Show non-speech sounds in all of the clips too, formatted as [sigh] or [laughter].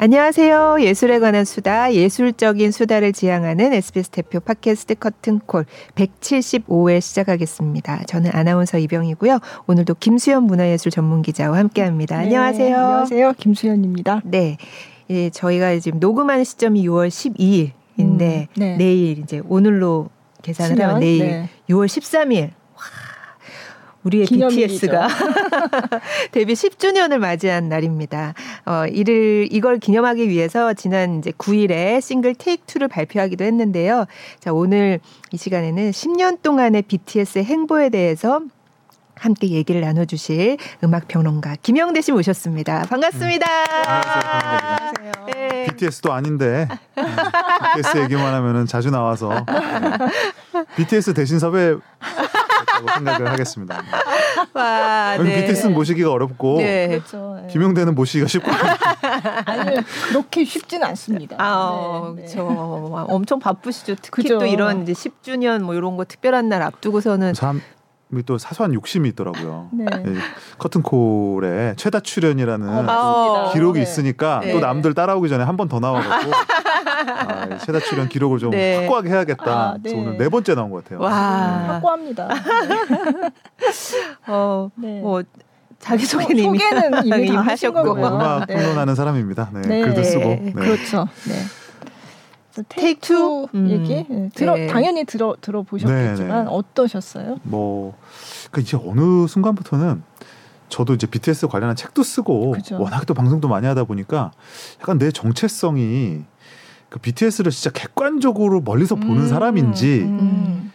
안녕하세요. 예술에 관한 수다, 예술적인 수다를 지향하는 SBS 대표 팟캐스트 커튼콜 175회 시작하겠습니다. 저는 아나운서 이병이고요. 오늘도 김수현 문화예술 전문기자와 함께합니다. 네, 안녕하세요. 안녕하세요. 김수현입니다. 네, 예, 저희가 지금 녹음하는 시점이 6월 12일인데 음, 네. 내일 이제 오늘로 계산을 하면 내일 네. 6월 13일. 와, 우리의 기념일이죠. BTS가 [laughs] 데뷔 10주년을 맞이한 날입니다. 어, 이를 이걸 기념하기 위해서 지난 이제 9일에 싱글 테이크 2를 발표하기도 했는데요. 자, 오늘 이 시간에는 10년 동안의 BTS의 행보에 대해서 함께 얘기를 나눠주실 음악 평론가 김영대 씨 모셨습니다. 반갑습니다. 안녕하세요. 네. BTS도 아닌데 음, BTS 얘기만 하면은 자주 나와서 네. [laughs] BTS 대신 섭외라고 생각을 하겠습니다. 와, 왜냐면 BTS는 모시기가 어렵고 네. 그렇죠. 네. 김용대는 모시기가 쉽고 아니 그렇게 쉽지는 않습니다. 아, 네, 네. 그렇죠. 엄청 바쁘시죠. 특히 그죠. 또 이런 이제 10주년 뭐 이런 거 특별한 날 앞두고서는 사람이 또 사소한 욕심이 있더라고요. [laughs] 네. 네, 커튼콜에 최다 출연이라는 어, 기록이 네. 있으니까 네. 또 남들 따라오기 전에 한 번 더 나와갖고 [laughs] 아, 최다 출연 기록을 좀 네. 확고하게 해야겠다. 아, 그래서 네. 오늘 네 번째 나온 것 같아요. 와. 확고합니다. [laughs] 어, 네. 뭐 자기 소개는 이미 소개는 이미 다 하신 하셨고. 음악 네. 평론하는 사람입니다. 네, 네. 글도 쓰고. 네. 네. 그렇죠. 네. Take Two? 음. 얘기 네. 들어 네. 당연히 들어 들어보셨겠지만 네, 네. 어떠셨어요? 뭐 그러니까 이제 어느 순간부터는 저도 이제 BTS 관련한 책도 쓰고 그죠. 워낙 또 방송도 많이 하다 보니까 약간 내 정체성이 그 BTS를 진짜 객관적으로 멀리서 보는 음, 사람인지 음.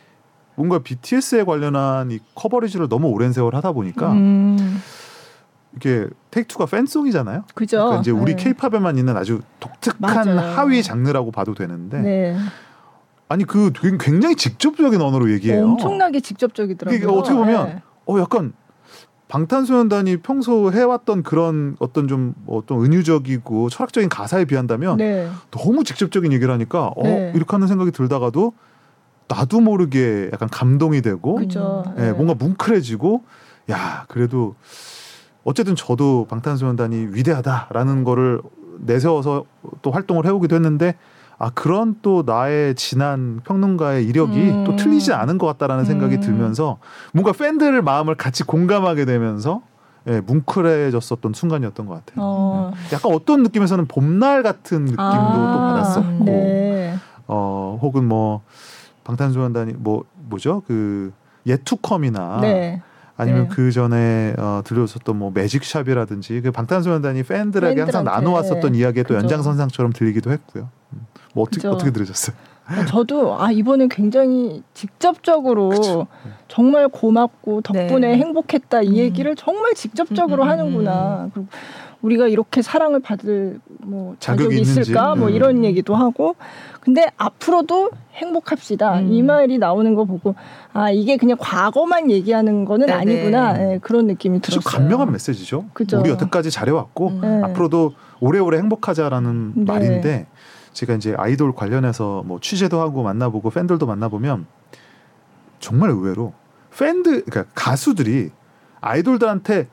뭔가 BTS에 관련한 이 coverage를 너무 오랜 세월 하다 보니까 음, 이게 테이크투가 팬송이잖아요. 그죠. 그러니까 이제 우리 네. 케이팝에만 있는 아주 독특한 맞아요. 하위 장르라고 봐도 되는데 네. 아니 그 굉장히 직접적인 언어로 얘기해요. 엄청나게 직접적이더라고요. 이게 어떻게 보면 네. 어 약간 방탄소년단이 평소 해왔던 그런 어떤 좀 어떤 은유적이고 철학적인 가사에 비한다면 네. 너무 직접적인 얘기를 하니까 어 네. 이렇게 하는 생각이 들다가도 나도 모르게 약간 감동이 되고 그죠. 예, 뭔가 뭉클해지고 야 그래도 어쨌든 저도 방탄소년단이 위대하다라는 거를 내세워서 또 활동을 해오기도 했는데 아 그런 또 나의 지난 평론가의 이력이 음. 또 틀리지 않은 것 같다라는 생각이 음. 들면서 뭔가 팬들의 마음을 같이 공감하게 되면서 예, 뭉클해졌었던 순간이었던 것 같아요. 어. 약간 어떤 느낌에서는 봄날 같은 느낌도 또 받았었고 네. 어 혹은 뭐 방탄소년단이 뭐 뭐죠 그 예투컴이나 네. 아니면 네. 그 전에 어, 들려줬었던 뭐 매직샵이라든지 그 방탄소년단이 팬들에게 항상 팬들한테, 나눠왔었던 이야기의 또 그죠. 연장선상처럼 들리기도 했고요. 음. 뭐 어떻게 그죠. 어떻게 들으셨어요? 저도 아 이번엔 굉장히 직접적으로 그쵸. 정말 고맙고 덕분에 네. 행복했다 이 음. 얘기를 정말 직접적으로 음, 음, 하는구나. 그리고 우리가 이렇게 사랑을 받을 뭐 자격이 자격이 있을까. 뭐 음. 이런 얘기도 하고 근데 앞으로도 행복합시다 음. 이 말이 나오는 거 보고 아 이게 그냥 과거만 얘기하는 거는 네네. 아니구나 예, 그런 느낌이 들었어요. 감명한 메시지죠. 그죠. 우리 여태까지 잘해왔고 음. 네. 앞으로도 오래오래 행복하자라는 네. 말인데 제가 이제 아이돌 관련해서 뭐 취재도 하고 만나보고 팬들도 만나보면 정말 의외로 팬들 그러니까 가수들이 아이돌들한테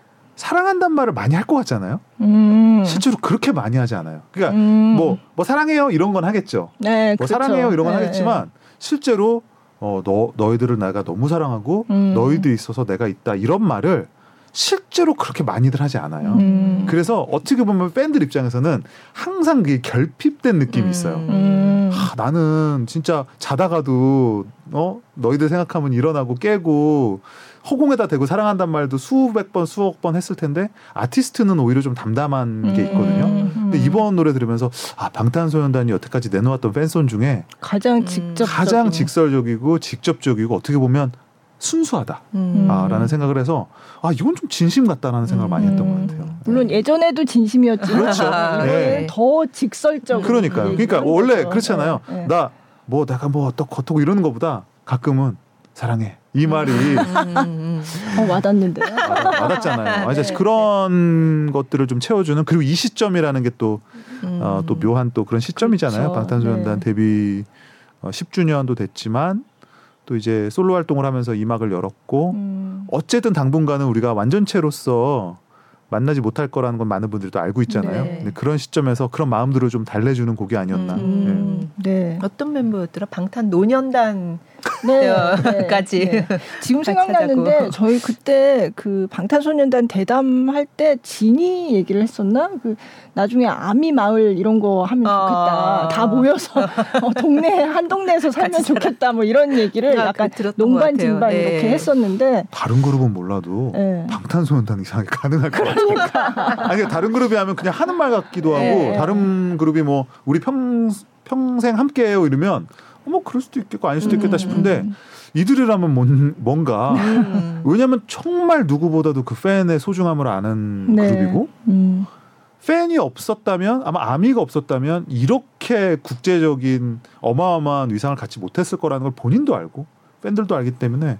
사랑한다는 말을 많이 할 것 같잖아요. 음. 실제로 그렇게 많이 하지 않아요. 그러니까 음. 뭐뭐 사랑해요 이런 건 하겠죠. 네, 뭐 그렇죠. 사랑해요 이런 건 네, 하겠지만 실제로 어 너 너희들을 내가 너무 사랑하고 음. 너희들이 있어서 내가 있다 이런 말을 실제로 그렇게 많이들 하지 않아요. 음. 그래서 어떻게 보면 팬들 입장에서는 항상 그게 결핍된 느낌이 음. 있어요. 음. 아, 나는 진짜 자다가도 어 너희들 생각하면 일어나고 깨고 허공에다 대고 사랑한단 말도 수백 번 수억 번 했을 텐데 아티스트는 오히려 좀 담담한 게 있거든요. 음. 근데 이번 노래 들으면서 아 방탄소년단이 여태까지 내놓았던 팬송 중에 가장 음. 직접 가장 직설적이고 직접적이고 어떻게 보면 순수하다. 음. 아, 라는 생각을 해서 아 이건 좀 진심 같다라는 생각을 많이 했던 것 음. 같아요. 물론 예전에도 진심이었지만 그렇죠. [laughs] 네. 더 직설적으로 그러니까요. 그러니까 원래 거죠. 그렇잖아요. 네, 네. 나뭐 내가 뭐 어떻고 어떻고 이러는 것보다 가끔은 사랑해 이 말이 음, 음, 어, 와닿는데요. 와닿- 와닿잖아요. 아, 이제 네. 그런 것들을 좀 채워주는 그리고 이 시점이라는 게또 음. 어, 또 묘한 또 그런 시점이잖아요. 그렇죠. 방탄소년단 네. 데뷔 어, 10주년도 됐지만 또 이제 솔로 활동을 하면서 이 막을 열었고 음. 어쨌든 당분간은 우리가 완전체로서 만나지 못할 거라는 건 많은 분들이 또 알고 있잖아요. 네. 근데 그런 시점에서 그런 마음들을 좀 달래주는 곡이 아니었나. 음. 네. 어떤 멤버였더라? 방탄 노년단 네. 네. 까지. 지금 생각나는데 하자고. 저희 그때 그 방탄소년단 대담할 때 진이 얘기를 했었나? 그 나중에 아미 마을 이런 거 하면 좋겠다. 아. 다 모여서 [laughs] 어, 동네 한 동네에서 살면. 좋겠다. 뭐 이런 얘기를 아, 약간 농반. 진반 네. 이렇게 했었는데 다른 그룹은 몰라도 네. 방탄소년단 이상하게 가능할 것 같아요. [laughs] 아니 다른 그룹이 하면 그냥 하는 말 같기도 하고 네. 다른 그룹이 뭐 우리 평 평생 함께해요 이러면 뭐 그럴 수도 있겠고 아닐 수도 있겠다 음. 싶은데 이들이라면 뭔, 뭔가 음. [laughs] 왜냐하면 정말 누구보다도 그 팬의 소중함을 아는 네. 그룹이고 음. 팬이 없었다면 아마 아미가 없었다면 이렇게 국제적인 어마어마한 위상을 갖지 못했을 거라는 걸 본인도 알고 팬들도 알기 때문에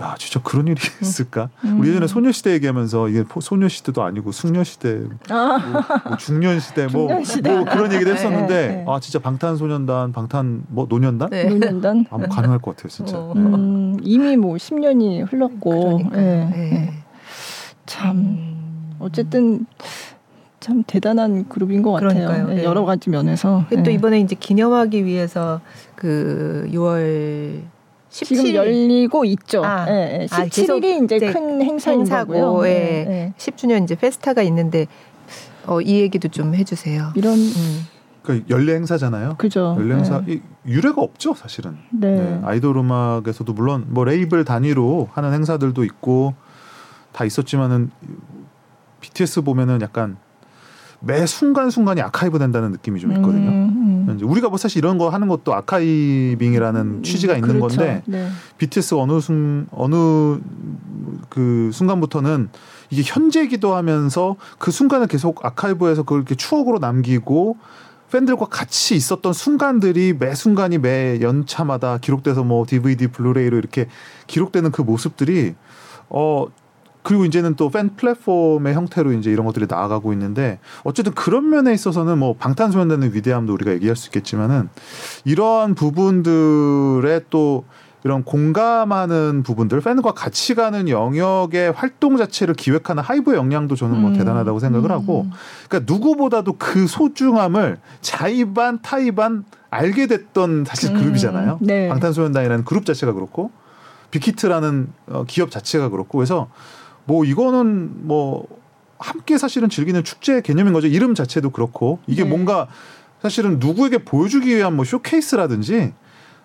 야 진짜 그런 일이 있을까? 음. 우리 예전에 소녀시대 얘기하면서 이게 포- 소녀시대도 아니고 숙녀시대, 아, 뭐, 뭐 중년시대 뭐. 뭐 그런 얘기도 했었는데 네, 네. 아 진짜 방탄소년단, 방탄 뭐 노년단? 네. 노년단. 아, 뭐 가능할 것 같아요 진짜. 어. 음, 이미 뭐 10년이 흘렀고. 그러니까. 예, 네. 예. 참 음. 어쨌든 참 대단한 그룹인 것 같아요. 그러니까요. 예, 네. 여러 가지 면에서. 또 예. 이번에 이제 기념하기 위해서 그 6월 17일 지금 열리고 있죠. 아. 예, 예. 아, 계속 17일이 이제 이제 큰 행사인 행사고, 거고요. 예. 10주년 이제 페스타가 있는데 어, 이 얘기도 좀 해주세요. 이런 음. 그러니까 연례 행사잖아요. 그죠. 연례 행사 예. 이 유례가 없죠 사실은. 네. 네, 아이돌 음악에서도 물론 뭐 레이블 단위로 하는 행사들도 있고 다 있었지만은 BTS 보면은 약간 매 순간 순간이 아카이브 된다는 느낌이 좀 있거든요. 음, 음. 이제 우리가 뭐 사실 이런 거 하는 것도 archiving이라는 음, 취지가 있는 그렇죠. 건데 네. BTS 어느 순 어느 그 순간부터는 이게 현재기도 하면서 그 순간을 계속 아카이브해서 그걸 이렇게 추억으로 남기고 팬들과 같이 있었던 순간들이 매 순간이 매 연차마다 기록돼서 뭐 DVD, 블루레이로 이렇게 기록되는 그 모습들이 어 그리고 이제는 또 팬 플랫폼의 형태로 이제 이런 것들이 나아가고 있는데 어쨌든 그런 면에 있어서는 뭐 방탄소년단의 위대함도 우리가 얘기할 수 있겠지만은 이러한 부분들의 또 이런 공감하는 부분들 팬과 같이 가는 영역의 활동 자체를 기획하는 하이브의 역량도 저는 뭐 음. 대단하다고 생각을 하고 그러니까 누구보다도 그 소중함을 자의반 타의반 알게 됐던 사실 음, 그룹이잖아요. 네. 방탄소년단이라는 그룹 자체가 그렇고 빅히트라는 어, 기업 자체가 그렇고 그래서 뭐 이거는 뭐 함께 사실은 즐기는 축제 개념인 거죠. 이름 자체도 그렇고 이게 네. 뭔가 사실은 누구에게 보여주기 위한 뭐 쇼케이스라든지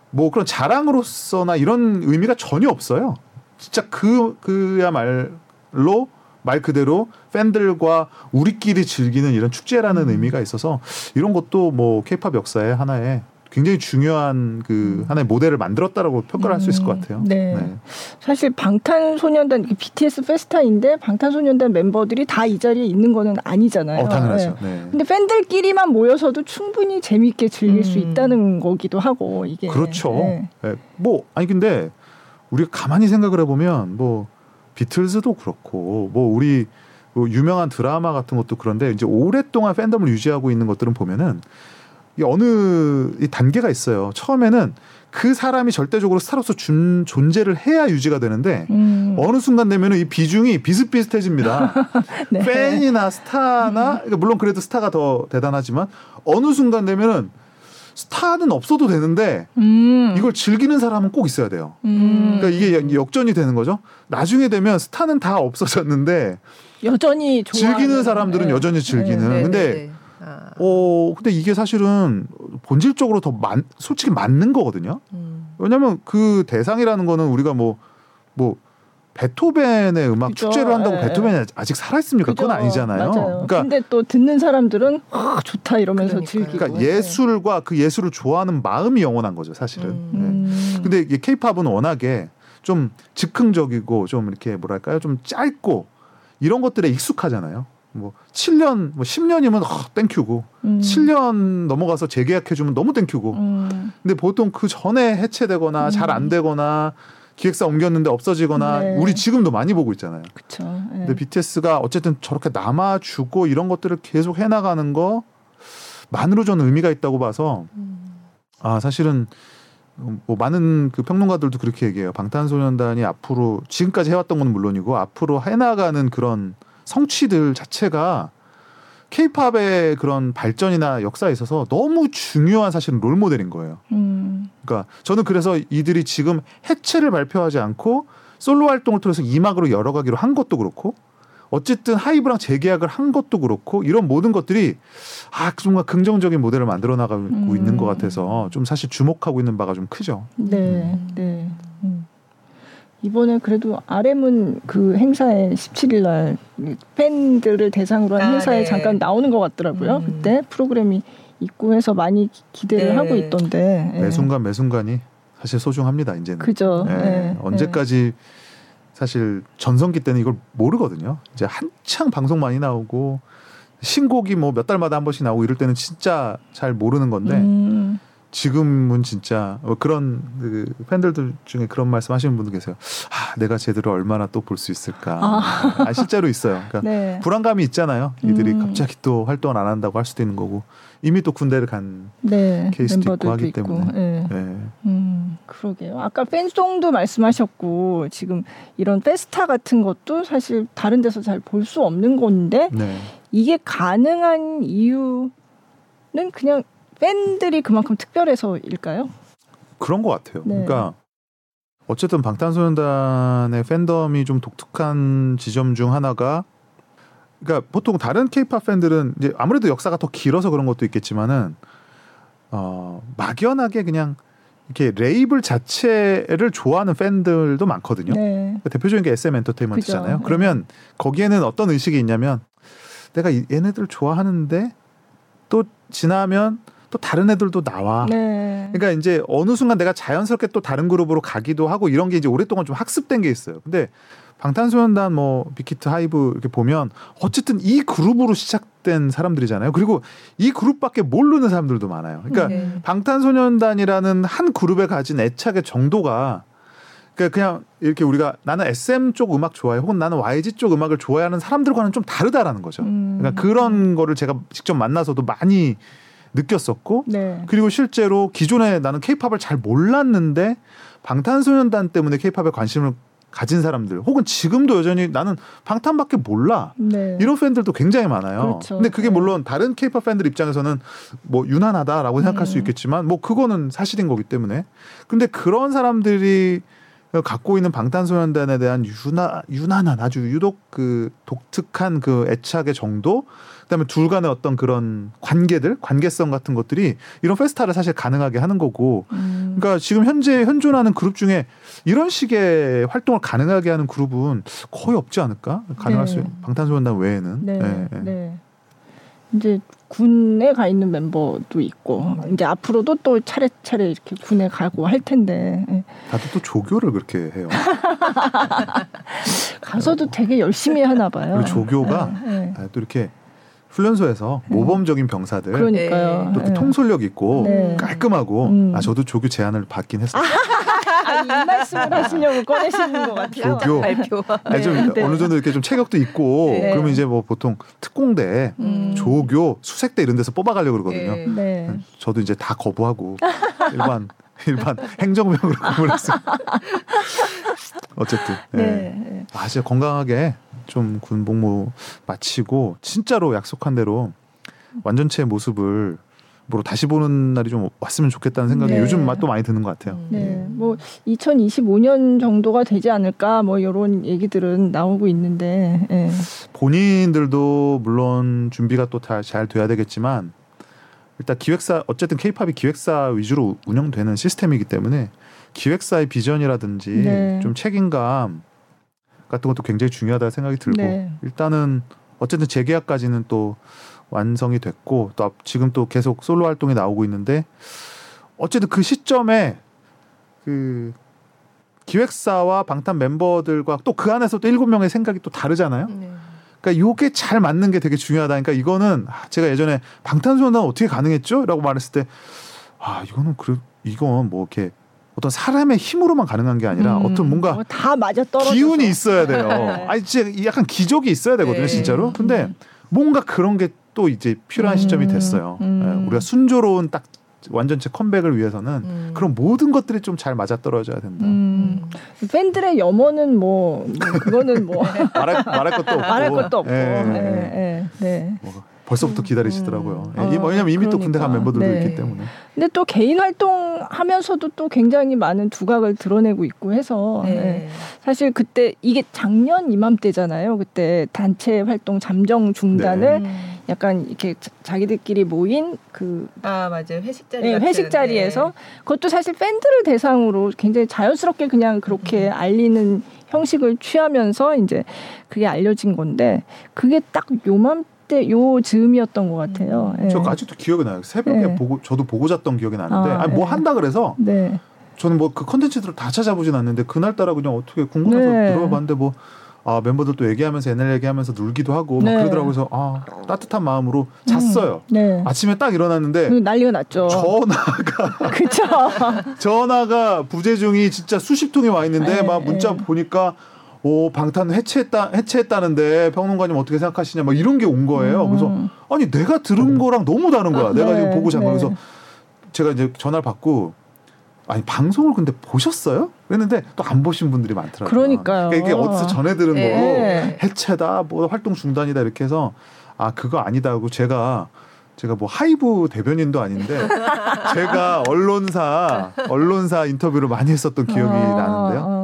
뭐 그런 자랑으로서나 이런 의미가 전혀 없어요. 진짜 그 그야말로 말 그대로 팬들과 우리끼리 즐기는 이런 축제라는 음. 의미가 있어서 이런 것도 뭐 케이팝 역사의 하나의 굉장히 중요한 그 하나의 모델을 만들었다라고 평가를 할 수 있을 것 같아요. 음. 네. 사실 방탄소년단 BTS 페스타인데 방탄소년단 멤버들이 다 이 자리에 있는 거는 아니잖아요. 어, 당연하죠. 네. 네. 근데 팬들끼리만 모여서도 충분히 재밌게 즐길 수 음. 있다는 거기도 하고 이게 그렇죠. 네. 예, 뭐 아니 근데 우리가 가만히 생각을 해보면 뭐 비틀즈도 그렇고 뭐 우리 뭐 유명한 드라마 같은 것도 그런데 이제 오랫동안 팬덤을 유지하고 있는 것들은 보면은 이 어느 이 단계가 있어요. 처음에는 그 사람이 절대적으로 스타로서 준, 존재를 해야 유지가 되는데 음. 어느 순간 되면은 이 비중이 비슷비슷해집니다. [laughs] 네. 팬이나 스타나 그러니까 물론 그래도 스타가 더 대단하지만 어느 순간 되면은 스타는 없어도 되는데 음. 이걸 즐기는 사람은 꼭 있어야 돼요. 음. 그러니까 이게 역전이 되는 거죠. 나중에 되면 스타는 다 없어졌는데 여전히 즐기는 사람들은 네. 여전히 즐기는. 네, 근데 네, 네. 아. 어 근데 이게 사실은 본질적으로 더 많, 솔직히 맞는 거거든요. 음. 왜냐하면 그 대상이라는 거는 우리가 뭐뭐 베토벤의 음악 그죠. 축제를 한다고 예. 베토벤이 아직 살아 있습니까? 그건. 아니잖아요. 맞아요. 그러니까 근데 또 듣는 사람들은 아, 좋다 이러면서 그러니까요. 즐기고. 그러니까 예술과 그 예술을 좋아하는 마음이 영원한 거죠, 사실은. 음. 네. 음. 근데 이게 케이팝은 워낙에 좀 즉흥적이고 좀 이렇게 뭐랄까요? 좀 짧고 이런 것들에 익숙하잖아요. 뭐 7년, 뭐 10년이면 어, 땡큐고 음. 7년 넘어가서 재계약해 주면 너무 땡큐고. 음. 근데 보통 그 전에 해체되거나 음. 잘안 되거나 기획사 옮겼는데 없어지거나 네. 우리 지금도 많이 보고 있잖아요. 그쵸. 예. 근데 BTS가 어쨌든 저렇게 남아주고 이런 것들을 계속 해나가는 거만으로 저는 의미가 있다고 봐서 음. 아 사실은 뭐 많은 그 평론가들도 그렇게 얘기해요. 방탄소년단이 앞으로 지금까지 해왔던 건 물론이고 앞으로 해나가는 그런 성취들 자체가 케이팝의 그런 발전이나 역사에 있어서 너무 중요한 사실은 롤 모델인 거예요. 음. 그러니까 저는 그래서 이들이 지금 해체를 발표하지 않고 솔로 활동을 통해서 이막으로 열어가기로 한 것도 그렇고 어쨌든 하이브랑 재계약을 한 것도 그렇고 이런 모든 것들이 아 정말 긍정적인 모델을 만들어 나가고 음. 있는 것 같아서 좀 사실 주목하고 있는 바가 좀 크죠. 네, 네. 음. 이번에 그래도 RM은 그 행사에 17일 날 팬들을 대상으로 한 아, 행사에 네. 잠깐 나오는 것 같더라고요. 음. 그때 프로그램이 있고 해서 많이 기- 기대를 네. 하고 있던데. 예. 매 순간 매 순간이 사실 소중합니다. 이제는 그죠. 예, 예, 언제까지 사실 전성기 때는 이걸 모르거든요. 이제 한창 방송 많이 나오고 신곡이 뭐 몇 달마다 한 번씩 나오고 이럴 때는 진짜 잘 모르는 예. 건데 음, 지금은 진짜 어, 그런 그 팬들들 중에 그런 말씀 하시는 분도 계세요. 아, 내가 제대로 얼마나 또 볼 수 있을까? 아. 아, 실제로 있어요. 그러니까 네. 불안감이 있잖아요. 이들이 음. 갑자기 또 활동을 안 한다고 할 수도 있는 거고 이미 또 군대를 간 네. 케이스도 있고 하기 있고. 때문에. 예. 예. 음, 그러게요. 아까 팬송도 말씀하셨고 지금 이런 페스타 같은 것도 사실 다른 데서 잘 볼 수 없는 건데 네. 이게 가능한 이유는 그냥 팬들이 그만큼 특별해서일까요? 그런 것 같아요. 네. 그러니까 어쨌든 방탄소년단의 팬덤이 좀 독특한 지점 중 하나가 그러니까 보통 다른 케이팝 팬들은 이제 아무래도 역사가 더 길어서 그런 것도 있겠지만은 어 막연하게 그냥 이렇게 레이블 자체를 좋아하는 팬들도 많거든요. 네. 그러니까 대표적인 게 SM 엔터테인먼트잖아요. 그죠. 그러면 거기에는 어떤 의식이 있냐면 내가 이- 얘네들 좋아하는데 또 지나면 또 다른 애들도 나와. 네. 그러니까 이제 어느 순간 내가 자연스럽게 또 다른 그룹으로 가기도 하고 이런 게 이제 오랫동안 좀 학습된 게 있어요. 근데 방탄소년단 뭐 빅히트 하이브 이렇게 보면 어쨌든 이 그룹으로 시작된 사람들이잖아요. 그리고 이 그룹밖에 모르는 사람들도 많아요. 그러니까 네. 방탄소년단이라는 한 그룹에 가진 애착의 정도가 그러니까 그냥 이렇게 우리가 나는 SM 쪽 음악 좋아해 혹은 나는 YG 쪽 음악을 좋아하는 사람들과는 좀 다르다라는 거죠. 음. 그러니까 그런 거를 제가 직접 만나서도 많이 느꼈었고 네. 그리고 실제로 기존에 나는 케이팝을 잘 몰랐는데 방탄소년단 때문에 케이팝에 관심을 가진 사람들 혹은 지금도 여전히 나는 방탄밖에 몰라 네. 이런 팬들도 굉장히 많아요. 그렇죠. 근데 그게 네. 물론 다른 케이팝 팬들 입장에서는 뭐 유난하다라고 생각할 수 음. 있겠지만 뭐 그거는 사실인 거기 때문에 근데 그런 사람들이 갖고 있는 방탄소년단에 대한 유나 유난한 아주 유독 그 독특한 그 애착의 정도 그다음에 둘 간의 어떤 그런 관계들 관계성 같은 것들이 이런 페스타를 사실 가능하게 하는 거고 음. 그러니까 지금 현재 현존하는 그룹 중에 이런 식의 활동을 가능하게 하는 그룹은 거의 없지 않을까? 가능할 네. 수 방탄소년단 외에는. 네. 예, 예. 네. 이제 군에 가 있는 멤버도 있고 이제 앞으로도 또 차례차례 이렇게 군에 가고 할 텐데 예. 다들 또 조교를 그렇게 해요. [laughs] 가서도 되게 열심히 하나 봐요. 조교가 예, 예. 아, 또 이렇게 훈련소에서 모범적인 병사들 그러니까요. 또 이렇게 예. 통솔력 있고 네. 깔끔하고 음. 아 저도 조교 제안을 받긴 했어요. 아, 이 말씀을 하시려고 꺼내시는 것 같아요. 조교. 발표. 아니, 좀 네, 네. 어느 정도 이렇게 좀 체격도 있고 네. 그러면 이제 뭐 보통 특공대, 음. 조교, 수색대 이런 데서 뽑아가려고 그러거든요. 네. 네. 저도 이제 다 거부하고 일반 [laughs] 일반 행정병으로 공부를 했어요. [laughs] 어쨌든 네. 예. 네. 아 진짜 건강하게 좀 군 복무 마치고 진짜로 약속한 대로 완전체 모습을 뭐 다시 보는 날이 좀 왔으면 좋겠다는 생각이 네. 요즘 또 많이 드는 것 같아요. 네, 뭐 2025년 정도가 되지 않을까 뭐 이런 얘기들은 나오고 있는데, 예. 본인들도 물론 준비가 또 잘 돼야 되겠지만 일단 기획사 어쨌든 케이팝이 기획사 위주로 운영되는 시스템이기 때문에 기획사의 비전이라든지 네. 좀 책임감 같은 것도 굉장히 중요하다 생각이 들고 네. 일단은 어쨌든 재계약까지는 또 완성이 됐고 또 앞- 지금 또 계속 솔로 활동이 나오고 있는데 어쨌든 그 시점에 그 기획사와 방탄 멤버들과 또 그 안에서 또 일곱 명의 생각이 또 다르잖아요. 네. 그러니까 요게 잘 맞는 게 되게 중요하다. 그러니까 이거는 아, 제가 예전에 방탄소년단 어떻게 가능했죠?라고 말했을 때 아 이거는 그 이건 뭐 이렇게 어떤 사람의 힘으로만 가능한 게 아니라 음, 어떤 뭔가 뭐다 맞아 떨어져. 기운이 있어야 돼요. [laughs] 네. 아니 진짜 약간 기적이 있어야 되거든요, 네. 진짜로. 근데 뭔가 그런 게 또 이제 필요한 음, 시점이 됐어요. 음. 예, 우리가 순조로운 딱 완전체 컴백을 위해서는 음. 그런 모든 것들이 좀 잘 맞아 떨어져야 된다. 음, 팬들의 염원은 뭐, 뭐 그거는 뭐 [laughs] 말할, 말할 것도 없고 말할 것도 없고. 예, 예, 예, 예. 예, 네. 뭐 벌써부터 기다리시더라고요. 음. 예, 이- 왜냐면 이미 또 군대 간 그러니까. 멤버들도 네. 있기 때문에. 근데 또 개인 활동하면서도 또 굉장히 많은 두각을 드러내고 있고 해서 예. 네. 사실 그때 이게 작년 이맘때잖아요. 그때 단체 활동 잠정 중단을 음. 약간 이렇게 자- 자기들끼리 모인 그 아 맞아요 회식 자리 네, 회식 자리에서 네. 그것도 사실 팬들을 대상으로 굉장히 자연스럽게 그냥 그렇게 알리는 형식을 취하면서 이제 그게 알려진 건데 그게 딱 요맘 때 요 즈음이었던 것 같아요. 예. 저 아직도 기억이 나요. 새벽에 네. 보고 저도 보고 잤던 기억이 나는데 아, 아니, 뭐 네. 한다 그래서 네. 저는 뭐 그 컨텐츠들을 다 찾아보진 않는데 그날따라 그냥 어떻게 궁금해서 네. 들어봤는데 뭐 아, 멤버들도 얘기하면서 옛날 얘기하면서 놀기도 하고 막 네. 그러더라고요. 그래서 아, 따뜻한 마음으로 잤어요. 네. 아침에 딱 일어났는데 그 난리가 났죠. 전화 [laughs] 그쵸. [laughs] 전화가 부재중이 진짜 수십 통이 와 있는데 네, 막 문자 네. 보니까 오 방탄 해체했다 해체했다는데 평론가님 어떻게 생각하시냐 막 이런 게 온 거예요. 음. 그래서 아니 내가 들은 거랑 너무 다른 거야. 내가 네, 지금 보고 잔 거. 네. 그래서 제가 이제 전화를 받고 아니 방송을 근데 보셨어요? 그랬는데 또 안 보신 분들이 많더라고요. 그러니까요. 그러니까 이게 어디서 전해 들은 네. 거고 해체다, 뭐 활동 중단이다 이렇게 해서 아 그거 아니다고 제가 제가 뭐 하이브 대변인도 아닌데 제가 언론사 언론사 인터뷰를 많이 했었던 기억이 어, 나는데요.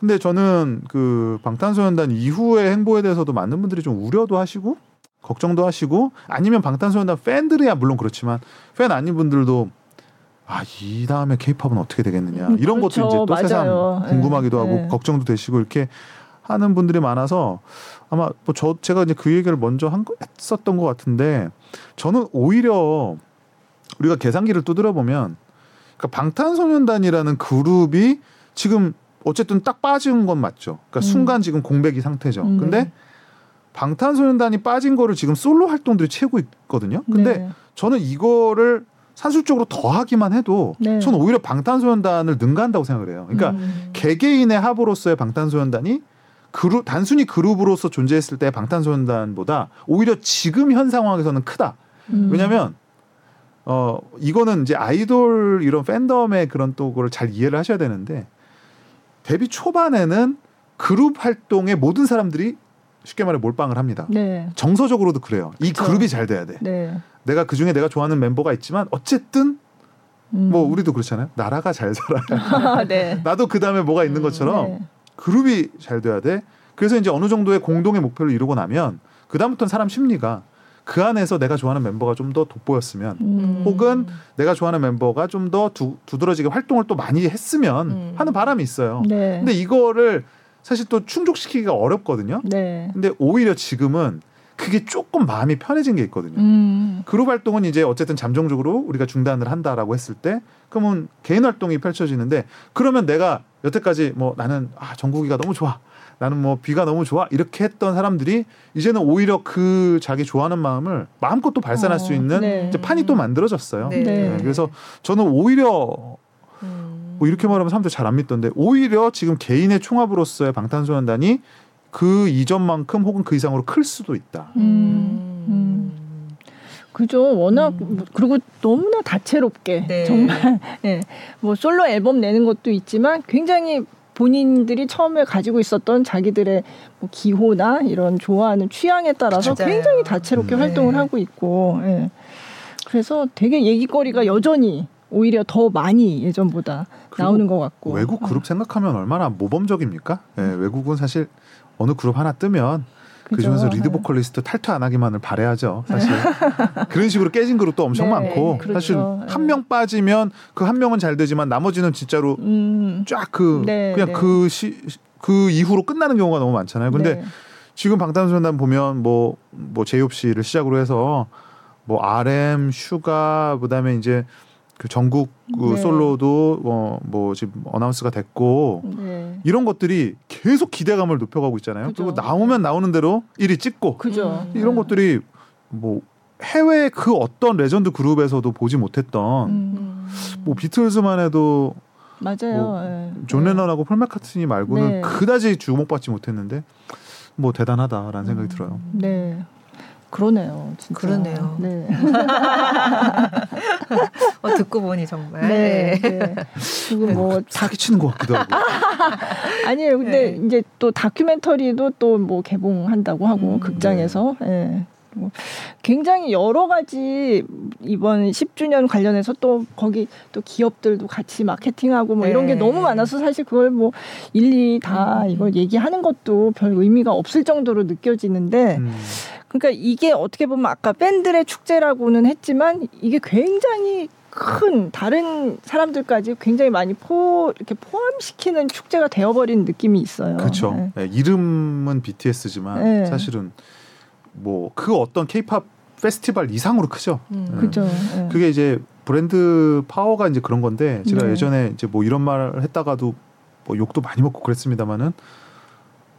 근데 저는 그 방탄소년단 이후의 행보에 대해서도 많은 분들이 좀 우려도 하시고 걱정도 하시고 아니면 방탄소년단 팬들이야 물론 그렇지만 팬 아닌 분들도 아 이 다음에 케이팝은 어떻게 되겠느냐 음, 이런 그렇죠. 것도 이제 또 맞아요. 새삼 궁금하기도 네, 하고 네. 걱정도 되시고 이렇게 하는 분들이 많아서 아마 뭐 저 제가 이제 그 얘기를 먼저 한 거, 했었던 것 같은데 저는 오히려 우리가 계산기를 두드려 보면 그러니까 방탄소년단이라는 그룹이 지금 어쨌든 딱 빠진 건 맞죠. 그러니까 음. 순간 지금 공백이 상태죠. 음. 근데 방탄소년단이 빠진 거를 지금 솔로 활동들이 채우고 있거든요. 근데 네. 저는 이거를 산술적으로 더하기만 해도 네. 저는 오히려 방탄소년단을 능가한다고 생각을 해요. 그러니까 음. 개개인의 합으로서의 방탄소년단이 그룹 단순히 그룹으로서 존재했을 때 방탄소년단보다 오히려 지금 현 상황에서는 크다. 음. 왜냐하면 어 이거는 이제 아이돌 이런 팬덤의 그런 또 그걸 잘 이해를 하셔야 되는데 데뷔 초반에는 그룹 활동에 모든 사람들이 쉽게 말해 몰빵을 합니다. 네. 정서적으로도 그래요. 이 그쵸. 그룹이 잘 돼야 돼. 네. 내가 그 중에 내가 좋아하는 멤버가 있지만 어쨌든 음. 뭐 우리도 그렇잖아요. 나라가 잘 살아야. [laughs] 네. 나도 그 다음에 뭐가 있는 것처럼 네. 그룹이 잘 돼야 돼. 그래서 이제 어느 정도의 공동의 목표를 이루고 나면 그 다음부터는 사람 심리가 그 안에서 내가 좋아하는 멤버가 좀 더 돋보였으면 음. 혹은 내가 좋아하는 멤버가 좀 더 두드러지게 활동을 또 많이 했으면 음. 하는 바람이 있어요. 네. 근데 이거를 사실 또 충족시키기가 어렵거든요. 네. 근데 오히려 지금은 그게 조금 마음이 편해진 게 있거든요. 음. 그룹 활동은 이제 어쨌든 잠정적으로 우리가 중단을 한다라고 했을 때 그러면 개인 활동이 펼쳐지는데 그러면 내가 여태까지 뭐 나는 아 정국이가 너무 좋아 나는 뭐 비가 너무 좋아 이렇게 했던 사람들이 이제는 오히려 그 자기 좋아하는 마음을 마음껏 또 발산할 어, 수 있는 네. 이제 판이 또 만들어졌어요. 네. 네, 그래서 저는 오히려 음. 뭐 이렇게 말하면 사람들 잘 안 믿던데 오히려 지금 개인의 총합으로서의 방탄소년단이 그 이전만큼 혹은 그 이상으로 클 수도 있다. 음. 그죠. 워낙 음. 뭐- 그리고 너무나 다채롭게 네. 정말 예. 뭐 솔로 앨범 내는 것도 있지만 굉장히 본인들이 처음에 가지고 있었던 자기들의 뭐 기호나 이런 좋아하는 취향에 따라서. 맞아요. 굉장히 다채롭게 음. 활동을 네. 하고 있고 예. 그래서 되게 얘기거리가 여전히 오히려 더 많이 예전보다 나오는 것 같고 외국 어, 그룹 생각하면 얼마나 모범적입니까? 예, 외국은 사실 어느 그룹 하나 뜨면 그 그죠. 중에서 리드 네. 보컬리스트 탈퇴 안 하기만을 바래야죠. 사실 [laughs] 그런 식으로 깨진 그룹도 엄청 네, 많고 그렇죠. 사실 네. 한명 빠지면 그 한 명은 잘 되지만 나머지는 진짜로 음. 쫙그 네, 그냥 네. 그시 그 이후로 끝나는 경우가 너무 많잖아요. 근데 네. 지금 방탄소년단 보면 뭐뭐 제이홉 씨를 시작으로 해서 뭐 RM, 슈가 그다음에 이제 그 정국 그 네. 솔로도 뭐, 뭐 지금 announce가 됐고 네. 이런 것들이 계속 기대감을 높여가고 있잖아요. 그죠. 그리고 나오면 나오는 대로 1위 찍고 그죠. 음. 이런 것들이 뭐 해외 그 어떤 레전드 그룹에서도 보지 못했던 음. 뭐 비틀즈만 해도 맞아요. 뭐 예. 존 네. 레넌하고 폴 마카트니 말고는 네. 그다지 주목받지 못했는데 뭐 대단하다라는 생각이 들어요. 네. 그러네요. 진짜. 그러네요. 네. [laughs] 어, 듣고 보니 정말. 네. 네. 지금 뭐 사기치는 것 같기도 하고. [laughs] 아니에요. 근데 네. 이제 또 다큐멘터리도 또 뭐 개봉한다고 하고 음, 극장에서 예. 뭐 굉장히 여러 가지 이번 10주년 관련해서 또 거기 또 기업들도 같이 마케팅하고 뭐 이런 게 네. 너무 많아서 사실 그걸 뭐 일일이 다 음. 이걸 얘기하는 것도 별 의미가 없을 정도로 느껴지는데 음. 그러니까 이게 어떻게 보면 아까 밴들의 축제라고는 했지만 이게 굉장히 큰 다른 사람들까지 굉장히 많이 포 이렇게 포함시키는 축제가 되어버린 느낌이 있어요. 그렇죠. 네. 네, 이름은 BTS지만 네. 사실은 뭐 그 어떤 K-팝 페스티벌 이상으로 크죠. 음. 네. 그죠. 네. 그게 이제 브랜드 파워가 이제 그런 건데 제가 네. 예전에 이제 뭐 이런 말을 했다가도 뭐 욕도 많이 먹고 그랬습니다만은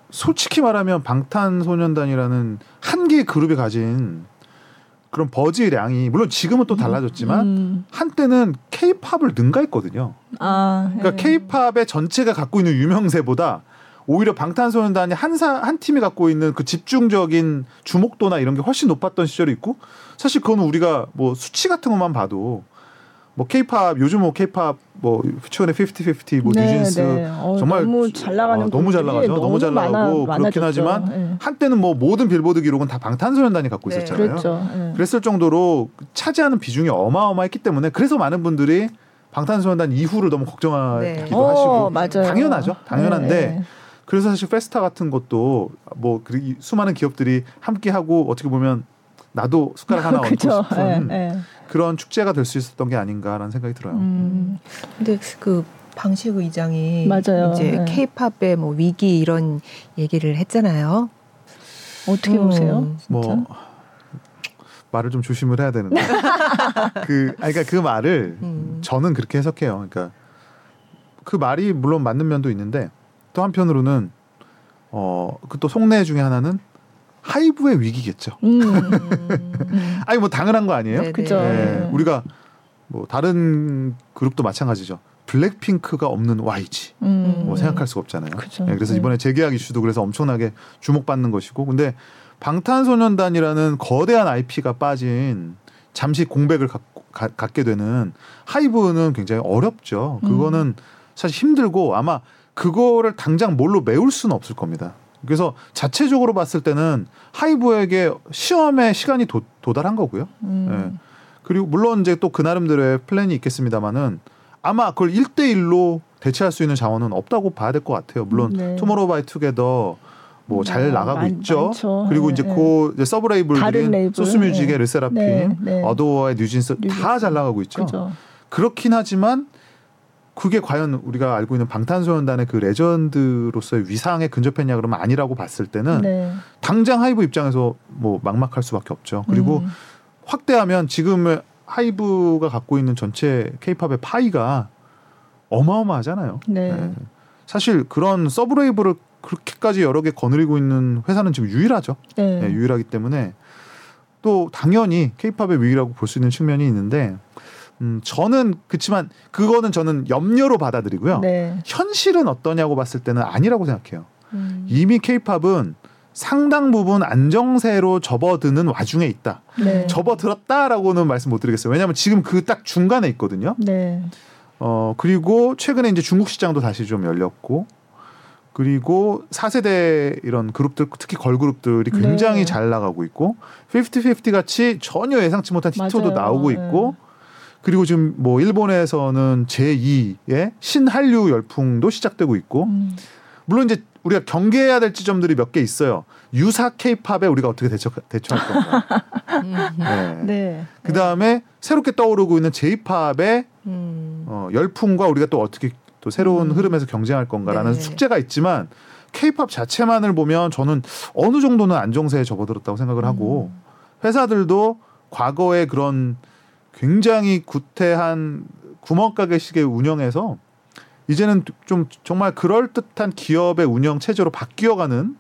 솔직히 말하면 방탄소년단이라는 한 개의 그룹이 가진 그런 버즈량이 물론 지금은 또 달라졌지만 음. 한때는 K-팝을 능가했거든요. 아, 그러니까 네. K-팝의 전체가 갖고 있는 유명세보다 오히려 방탄소년단이 한사 한 팀이 갖고 있는 그 집중적인 주목도나 이런 게 훨씬 높았던 시절이 있고 사실 그거는 우리가 뭐 수치 같은 것만 봐도 뭐 K-팝 요즘 뭐 K-팝 뭐 퓨처의 50-50, 뭐 네, 뉴진스 네. 어, 정말 너무 잘 나가는 어, 너무 잘 나가죠. 너무 잘 많아- 나가고 그렇긴 많아졌죠. 하지만 네. 한때는 뭐 모든 빌보드 기록은 다 방탄소년단이 갖고 네. 있었잖아요. 그렇죠. 네. 그랬을 정도로 차지하는 비중이 어마어마했기 때문에 그래서 많은 분들이 방탄소년단 이후를 너무 걱정하기도 네. 어, 하시고 맞아요. 당연하죠. 당연한데 네. 그래서 사실 페스타 같은 것도 뭐 수많은 기업들이 함께 하고 어떻게 보면 나도 숟가락 하나 [laughs] 얹고 그죠. 싶은 네, 네. 그런 축제가 될 수 있었던 게 아닌가라는 생각이 들어요. 음. 근데 그 방식 의장이 맞아요. 이제 네. 케이팝의 뭐 위기 이런 얘기를 했잖아요. 어떻게 음. 보세요? 진짜? 뭐 말을 좀 조심을 해야 되는데 [laughs] 그 그러니까 그 말을 음. 저는 그렇게 해석해요. 그러니까 그 말이 물론 맞는 면도 있는데 또 한편으로는 어그 또 속내 중에 하나는 하이브의 위기겠죠. 음. [laughs] 음. 아니 뭐 당연한 거 아니에요? 네네. 그죠. 예, 네. 우리가 뭐 다른 그룹도 마찬가지죠. 블랙핑크가 없는 YG 음. 뭐 생각할 수가 없잖아요. 그죠. 예, 그래서 네. 이번에 재계약 이슈도 그래서 엄청나게 주목받는 것이고, 근데 방탄소년단이라는 거대한 IP가 빠진 잠시 공백을 갖고, 가- 갖게 되는 하이브는 굉장히 어렵죠. 음. 그거는 사실 힘들고 아마 그거를 당장 뭘로 메울 수는 없을 겁니다. 그래서 자체적으로 봤을 때는 하이브에게 시험의 시간이 도, 도달한 거고요. 음. 예. 그리고 물론 이제 또 그 나름대로의 플랜이 있겠습니다만은 아마 그걸 1대1로 대체할 수 있는 자원은 없다고 봐야 될 것 같아요. 물론 네. 투모로우 바이 투게더 뭐잘 네, 나가고 많- 있죠. 많죠. 그리고 네, 이제 네. 그 이제 서브 다른 레이블들인 레이블, 소스뮤직의 네. 르세라핌. 어도어의 뉴진스 다. 잘 나가고 있죠. 그죠. 그렇긴 하지만 그게 과연 우리가 알고 있는 방탄소년단의 그 레전드로서의 위상에 근접했냐 그러면 아니라고 봤을 때는 네. 당장 하이브 입장에서 뭐 막막할 수밖에 없죠. 그리고 음. 확대하면 지금의 하이브가 갖고 있는 전체 케이팝의 파이가 어마어마하잖아요. 네. 네. 사실 그런 서브레이브를 그렇게까지 여러 개 거느리고 있는 회사는 지금 유일하죠. 네. 네, 유일하기 때문에 또 당연히 케이팝의 위기라고 볼 수 있는 측면이 있는데 음, 저는 그렇지만 그거는 저는 염려로 받아들이고요. 네. 현실은 어떠냐고 봤을 때는 아니라고 생각해요. 음. 이미 케이팝은 상당 부분 안정세로 접어드는 와중에 있다. 네. 접어들었다라고는 말씀 못 드리겠어요. 왜냐하면 지금 그 딱 중간에 있거든요. 네. 어 그리고 최근에 이제 중국 시장도 다시 좀 열렸고 그리고 4세대 이런 그룹들 특히 걸그룹들이 굉장히 네. 잘 나가고 있고 50-50 같이 전혀 예상치 못한 히트도. 나오고 네. 있고 그리고 지금 뭐 일본에서는 제2의 신한류 열풍도 시작되고 있고 음. 물론 이제 우리가 경계해야 될 지점들이 몇 개 있어요. 유사 케이팝에 우리가 어떻게 대처, 대처할 건가. 음. [laughs] 네. 네. 그 다음에 새롭게 떠오르고 있는 제이팝의 음. 어, 열풍과 우리가 또 어떻게 또 새로운 음. 흐름에서 경쟁할 건가라는 네. 숙제가 있지만 케이팝 자체만을 보면 저는 어느 정도는 안정세에 접어들었다고 생각을 하고 음. 회사들도 과거의 그런 굉장히 구태한 구멍가게식의 운영에서 이제는 좀 정말 그럴 듯한 기업의 운영 체제로 바뀌어가는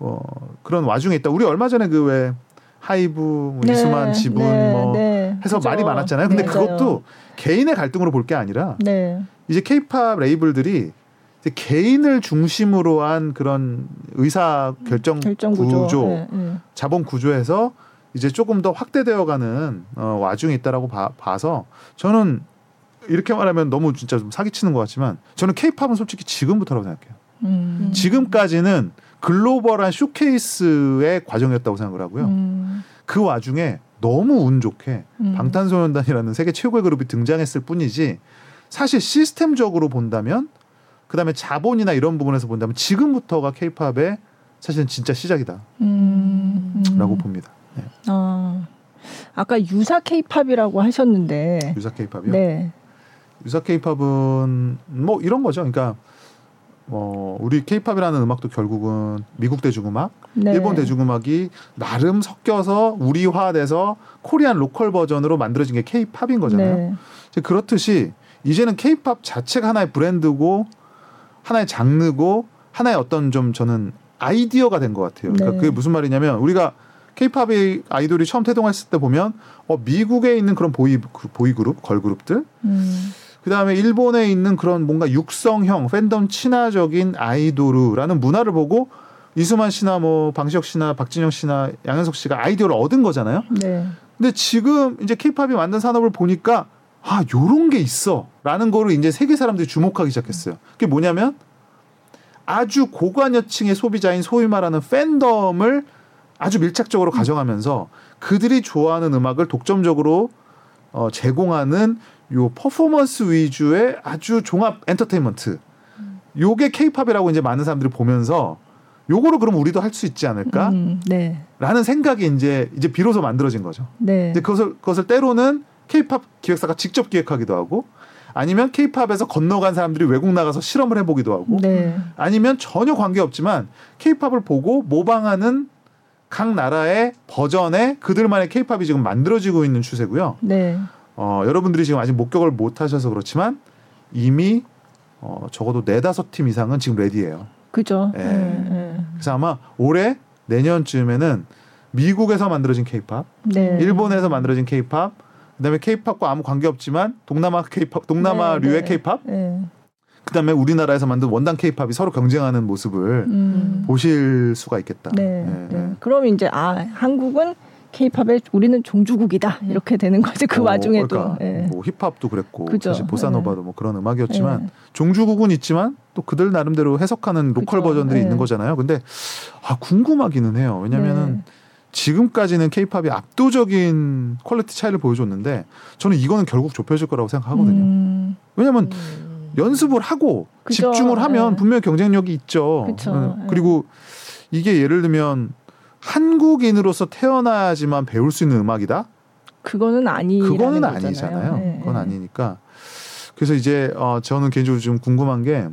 어, 그런 와중에 있다. 우리 얼마 전에 그 왜 하이브, 뭐 네, 이수만 지분 네, 뭐 네. 해서 그죠. 말이 많았잖아요. 근데 네, 그것도. 개인의 갈등으로 볼 게 아니라 네. 이제 케이팝 레이블들이 이제 개인을 중심으로 한 그런 의사 결정, 결정 구조. 구조, 네, 네. 자본 구조에서 이제 조금 더 확대되어가는 어, 와중에 있다라고 봐, 봐서 저는 이렇게 말하면 너무 진짜 좀 사기치는 것 같지만 저는 케이팝은 솔직히 지금부터라고 생각해요. 음. 지금까지는 글로벌한 쇼케이스의 과정이었다고 생각을 하고요. 음. 그 와중에 너무 운 좋게 음. 방탄소년단이라는 세계 최고의 그룹이 등장했을 뿐이지 사실 시스템적으로 본다면 그다음에 자본이나 이런 부분에서 본다면 지금부터가 케이팝의 사실은 진짜 시작이다라고 음. 음. 봅니다. 네. 아. 아까 유사 케이팝이라고 하셨는데 유사 케이팝이요. 네. 유사 케이팝은 뭐 이런 거죠. 그러니까 어 우리 케이팝이라는 음악도 결국은 미국 대중음악, 네. 일본 대중음악이 나름 섞여서 우리화돼서 Korean local 버전으로 만들어진 게 케이팝인 거잖아요. 네. 이제 그렇듯이 이제는 케이팝 자체가 하나의 브랜드고 하나의 장르고 하나의 어떤 좀 저는 아이디어가 된 것 같아요. 그러니까 네. 그게 무슨 말이냐면 우리가 케이팝의 아이돌이 처음 태동했을 때 보면 어 미국에 있는 그런 보이 보이 그룹 걸 그룹들 음. 그다음에 일본에 있는 그런 뭔가 육성형 팬덤 친화적인 아이돌이라는 문화를 보고 이수만 씨나 뭐 방시혁 씨나 박진영 씨나 양현석 씨가 아이디어를 얻은 거잖아요. 네. 근데 지금 이제 케이팝이 만든 산업을 보니까 아 요런 게 있어 라는 거를 이제 세계 사람들이 주목하기 시작했어요. 그게 뭐냐면 아주 고관여층의 소비자인 소위 말하는 팬덤을 아주 밀착적으로 가져가면서 그들이 좋아하는 음악을 독점적으로 어, 제공하는 요 퍼포먼스 위주의 아주 종합 엔터테인먼트. 요게 케이팝이라고 이제 많은 사람들이 보면서 요거를 그럼 우리도 할 수 있지 않을까라는 음. 네. 생각이 이제 이제 비로소 만들어진 거죠. 네. 이제 그것을 그것을 때로는 케이팝 기획사가 직접 기획하기도 하고 아니면 케이팝에서 건너간 사람들이 외국 나가서 실험을 해보기도 하고 네. 아니면 전혀 관계 없지만 케이팝을 보고 모방하는 각 나라의 버전의 그들만의 케이팝이 지금 만들어지고 있는 추세고요. 네. 어, 여러분들이 지금 아직 목격을 못 하셔서 그렇지만 이미 어, 적어도 네다섯 팀 이상은 지금 레디예요. 그죠. 예. 네. 그래서 아마 올해 내년쯤에는 미국에서 만들어진 케이팝, 네. 일본에서 만들어진 케이팝, 그다음에 케이팝과 아무 관계 없지만 동남아 케이팝, 동남아류의 네, 케이팝, 네. 그다음에 우리나라에서 만든 원단 케이팝이 서로 경쟁하는 모습을 음. 보실 수가 있겠다. 네. 예, 네. 예. 그럼 이제 아 한국은 케이팝에 우리는 종주국이다 이렇게 되는 거지 그 어, 와중에도. 그러니까 예. 뭐 힙합도 그랬고 그죠. 사실 보사노바도 뭐 그런 음악이었지만 예. 종주국은 있지만 또 그들 나름대로 해석하는 local 그죠. 버전들이 예. 있는 거잖아요. 근데 아 궁금하기는 해요. 왜냐면은 네. 지금까지는 케이팝이 압도적인 퀄리티 차이를 보여줬는데 저는 이거는 결국 좁혀질 거라고 생각하거든요. 음, 왜냐면 연습을 하고 그죠. 집중을 하면 예. 분명히 경쟁력이 있죠. 그쵸. 어, 예. 그리고 이게 예를 들면 한국인으로서 태어나야지만 배울 수 있는 음악이다. 그거는 아니라는 그거는. 아니잖아요. 예, 그건 예. 아니니까. 그래서 이제 어 저는 개인적으로 좀 궁금한 게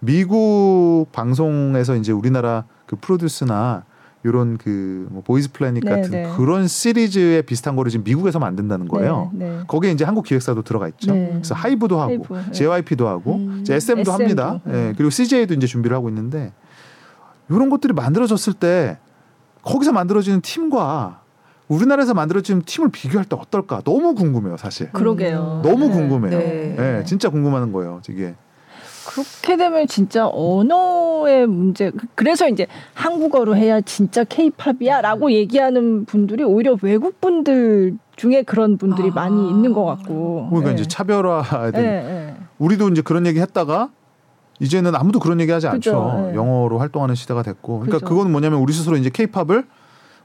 미국 방송에서 이제 우리나라 그 프로듀스나 이런 그 뭐 보이즈 플래닛 네, 같은 네. 그런 시리즈의 비슷한 거를 지금 미국에서 만든다는 거예요. 네, 네. 거기에 이제 한국 기획사도 들어가 있죠. 네. 그래서 하이브도 하고 하이브, 네. JYP도 하고 음. 이제 SM도 SM도. 합니다. 예, 음. 그리고 CJ도 이제 준비를 하고 있는데 이런 것들이 만들어졌을 때 거기서 만들어지는 팀과 우리나라에서 만들어지는 팀을 비교할 때 어떨까? 너무 궁금해요, 사실. 그러게요. 너무 네. 궁금해요. 네. 예, 진짜 궁금한 거예요, 이게. 그렇게 되면 진짜 언어의 문제. 그래서 이제 한국어로 해야 진짜 케이팝이야라고 얘기하는 분들이 오히려 외국 분들 중에 그런 분들이 아. 많이 있는 것 같고. 그러니까 네. 이제 차별화된 네, 네. 우리도 이제 그런 얘기 했다가 이제는 아무도 그런 얘기 하지 그죠, 않죠. 네. 영어로 활동하는 시대가 됐고. 그러니까 그죠. 그건 뭐냐면 우리 스스로 이제 케이팝을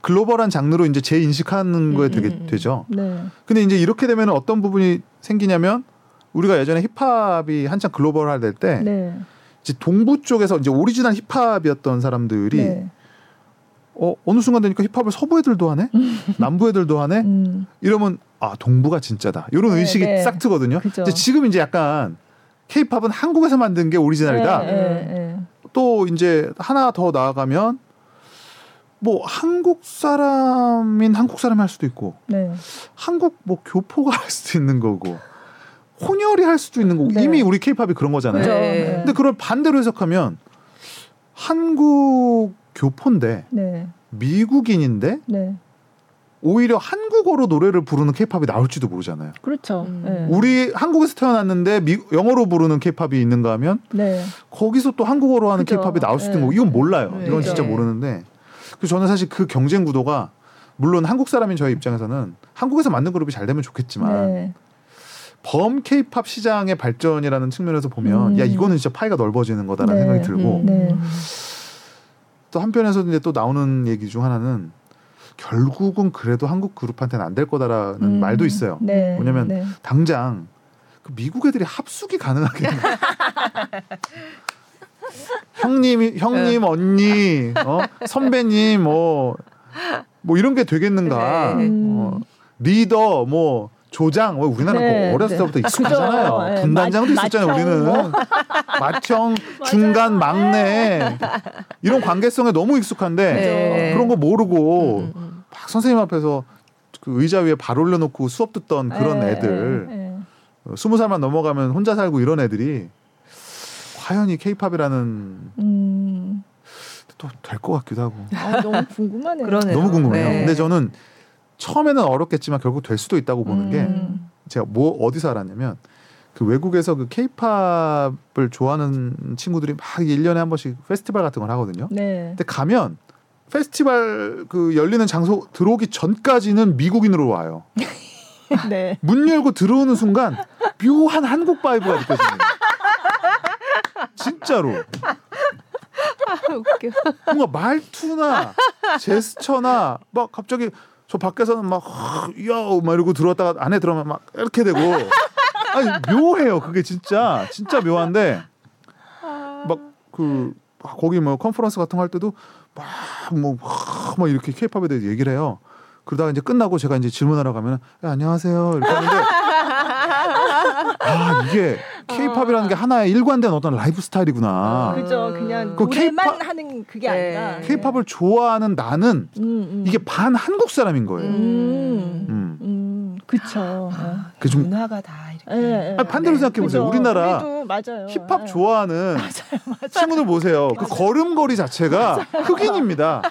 글로벌한 장르로 이제 재인식하는 거에 음, 되게 음, 음. 되죠. 네. 근데 이제 이렇게 되면 어떤 부분이 생기냐면 우리가 예전에 힙합이 한창 글로벌화 될때 네. 이제 동부 쪽에서 이제 오리지널 힙합이었던 사람들이 네. 어 어느 순간 되니까 힙합을 서부 애들도 하네, 남부 애들도 하네. 음. 이러면 아 동부가 진짜다. 이런 네, 의식이 네. 싹 트거든요. 그죠. 이제 지금 이제 약간 케이팝은 한국에서 만든 게 오리지널이다. 네, 네, 네. 또 이제 하나 더 나아가면 뭐 한국 사람인 한국 사람이 할 수도 있고 네. 한국 뭐 교포가 할 수도 있는 거고 혼혈이 할 수도 있는 거고 네. 이미 우리 케이팝이 그런 거잖아요. 그죠. 네. 근데 그걸 반대로 해석하면 한국 교포인데 네. 미국인인데 네. 오히려 한국어로 노래를 부르는 케이팝이 나올지도 모르잖아요. 그렇죠. 음. 네. 우리 한국에서 태어났는데 미, 영어로 부르는 케이팝이 있는가 하면 네. 거기서 또 한국어로 하는. 케이팝이 나올 수도 있는 네. 거고 이건 몰라요. 네. 이건 진짜 네. 모르는데 그래서 저는 사실 그 경쟁 구도가 물론 한국 사람인 저희 입장에서는 한국에서 만든 그룹이 잘 되면 좋겠지만 네. 범 케이팝 시장의 발전이라는 측면에서 보면 음. 야 이거는 진짜 파이가 넓어지는 거다라는 네. 생각이 들고 음. 네. 또 한편에서 이제 또 나오는 얘기 중 하나는 결국은 그래도 한국 그룹한테는 안 될 거다라는 음. 말도 있어요. 네. 뭐냐면 네. 당장 그 미국 애들이 합숙이 가능하게 [laughs] 형님이 형님 네. 언니 어 선배님 뭐뭐 이런 게 되겠는가 네. 어, 리더 뭐 조장 뭐 우리나라 네, 뭐 어렸을 네. 때부터 [laughs] 익숙하잖아요 그죠. 네. 분단장도 마- 있었잖아요 우리는 [laughs] 뭐. 맏형 중간 막내 이런 관계성에 너무 익숙한데 네. 그런 거 모르고 음, 음. 막 선생님 앞에서 그 의자 위에 발 올려놓고 수업 듣던 그런 네, 애들 네. 어, 스무 살만 넘어가면 혼자 살고 이런 애들이 과연 이 케이팝이라는 음. 또될 것 같기도 하고 아, 너무 궁금하네요. 그러네요. 너무 궁금해요. 네. 근데 저는 처음에는 어렵겠지만 결국 될 수도 있다고 보는 게 음. 제가 뭐 어디서 알았냐면 그 외국에서 그 케이팝을 좋아하는 친구들이 막 1년에 한 번씩 페스티벌 같은 걸 하거든요. 네. 근데 가면 페스티벌 그 열리는 장소 들어오기 전까지는 미국인으로 와요. [laughs] 네. 문 열고 들어오는 순간 묘한 한국 vibe가 거예요. 진짜로 웃겨. 뭔가 말투나 제스처나 막 갑자기 저 밖에서는 막 yo, 막 이러고 들어왔다가 안에 들어오면 막 이렇게 되고 아니 묘해요. 그게 진짜 진짜 묘한데 막 그 거기 뭐 컨퍼런스 같은 거 할 때도 막 뭐막 막 이렇게 케이팝에 대해서 얘기를 해요. 그러다가 이제 끝나고 제가 이제 질문하러 가면 야, 안녕하세요 이렇게 하는데 아 이게 케이팝이라는 게 하나의 일관된 어떤 라이프 스타일이구나. 그죠. 그냥 그 노래만 K-pop- 하는 그게 네. 아니라 케이팝을 좋아하는 나는 음, 음. 이게 반 한국 사람인 거예요. 음. 음. 음. 그쵸. 그좀 문화가 다 이렇게. 예, 예. 아니, 반대로 네. 생각해 보세요. 우리나라 맞아요. 힙합 예. 좋아하는 [laughs] 친구들 보세요. 그 걸음걸이 자체가 흑인입니다.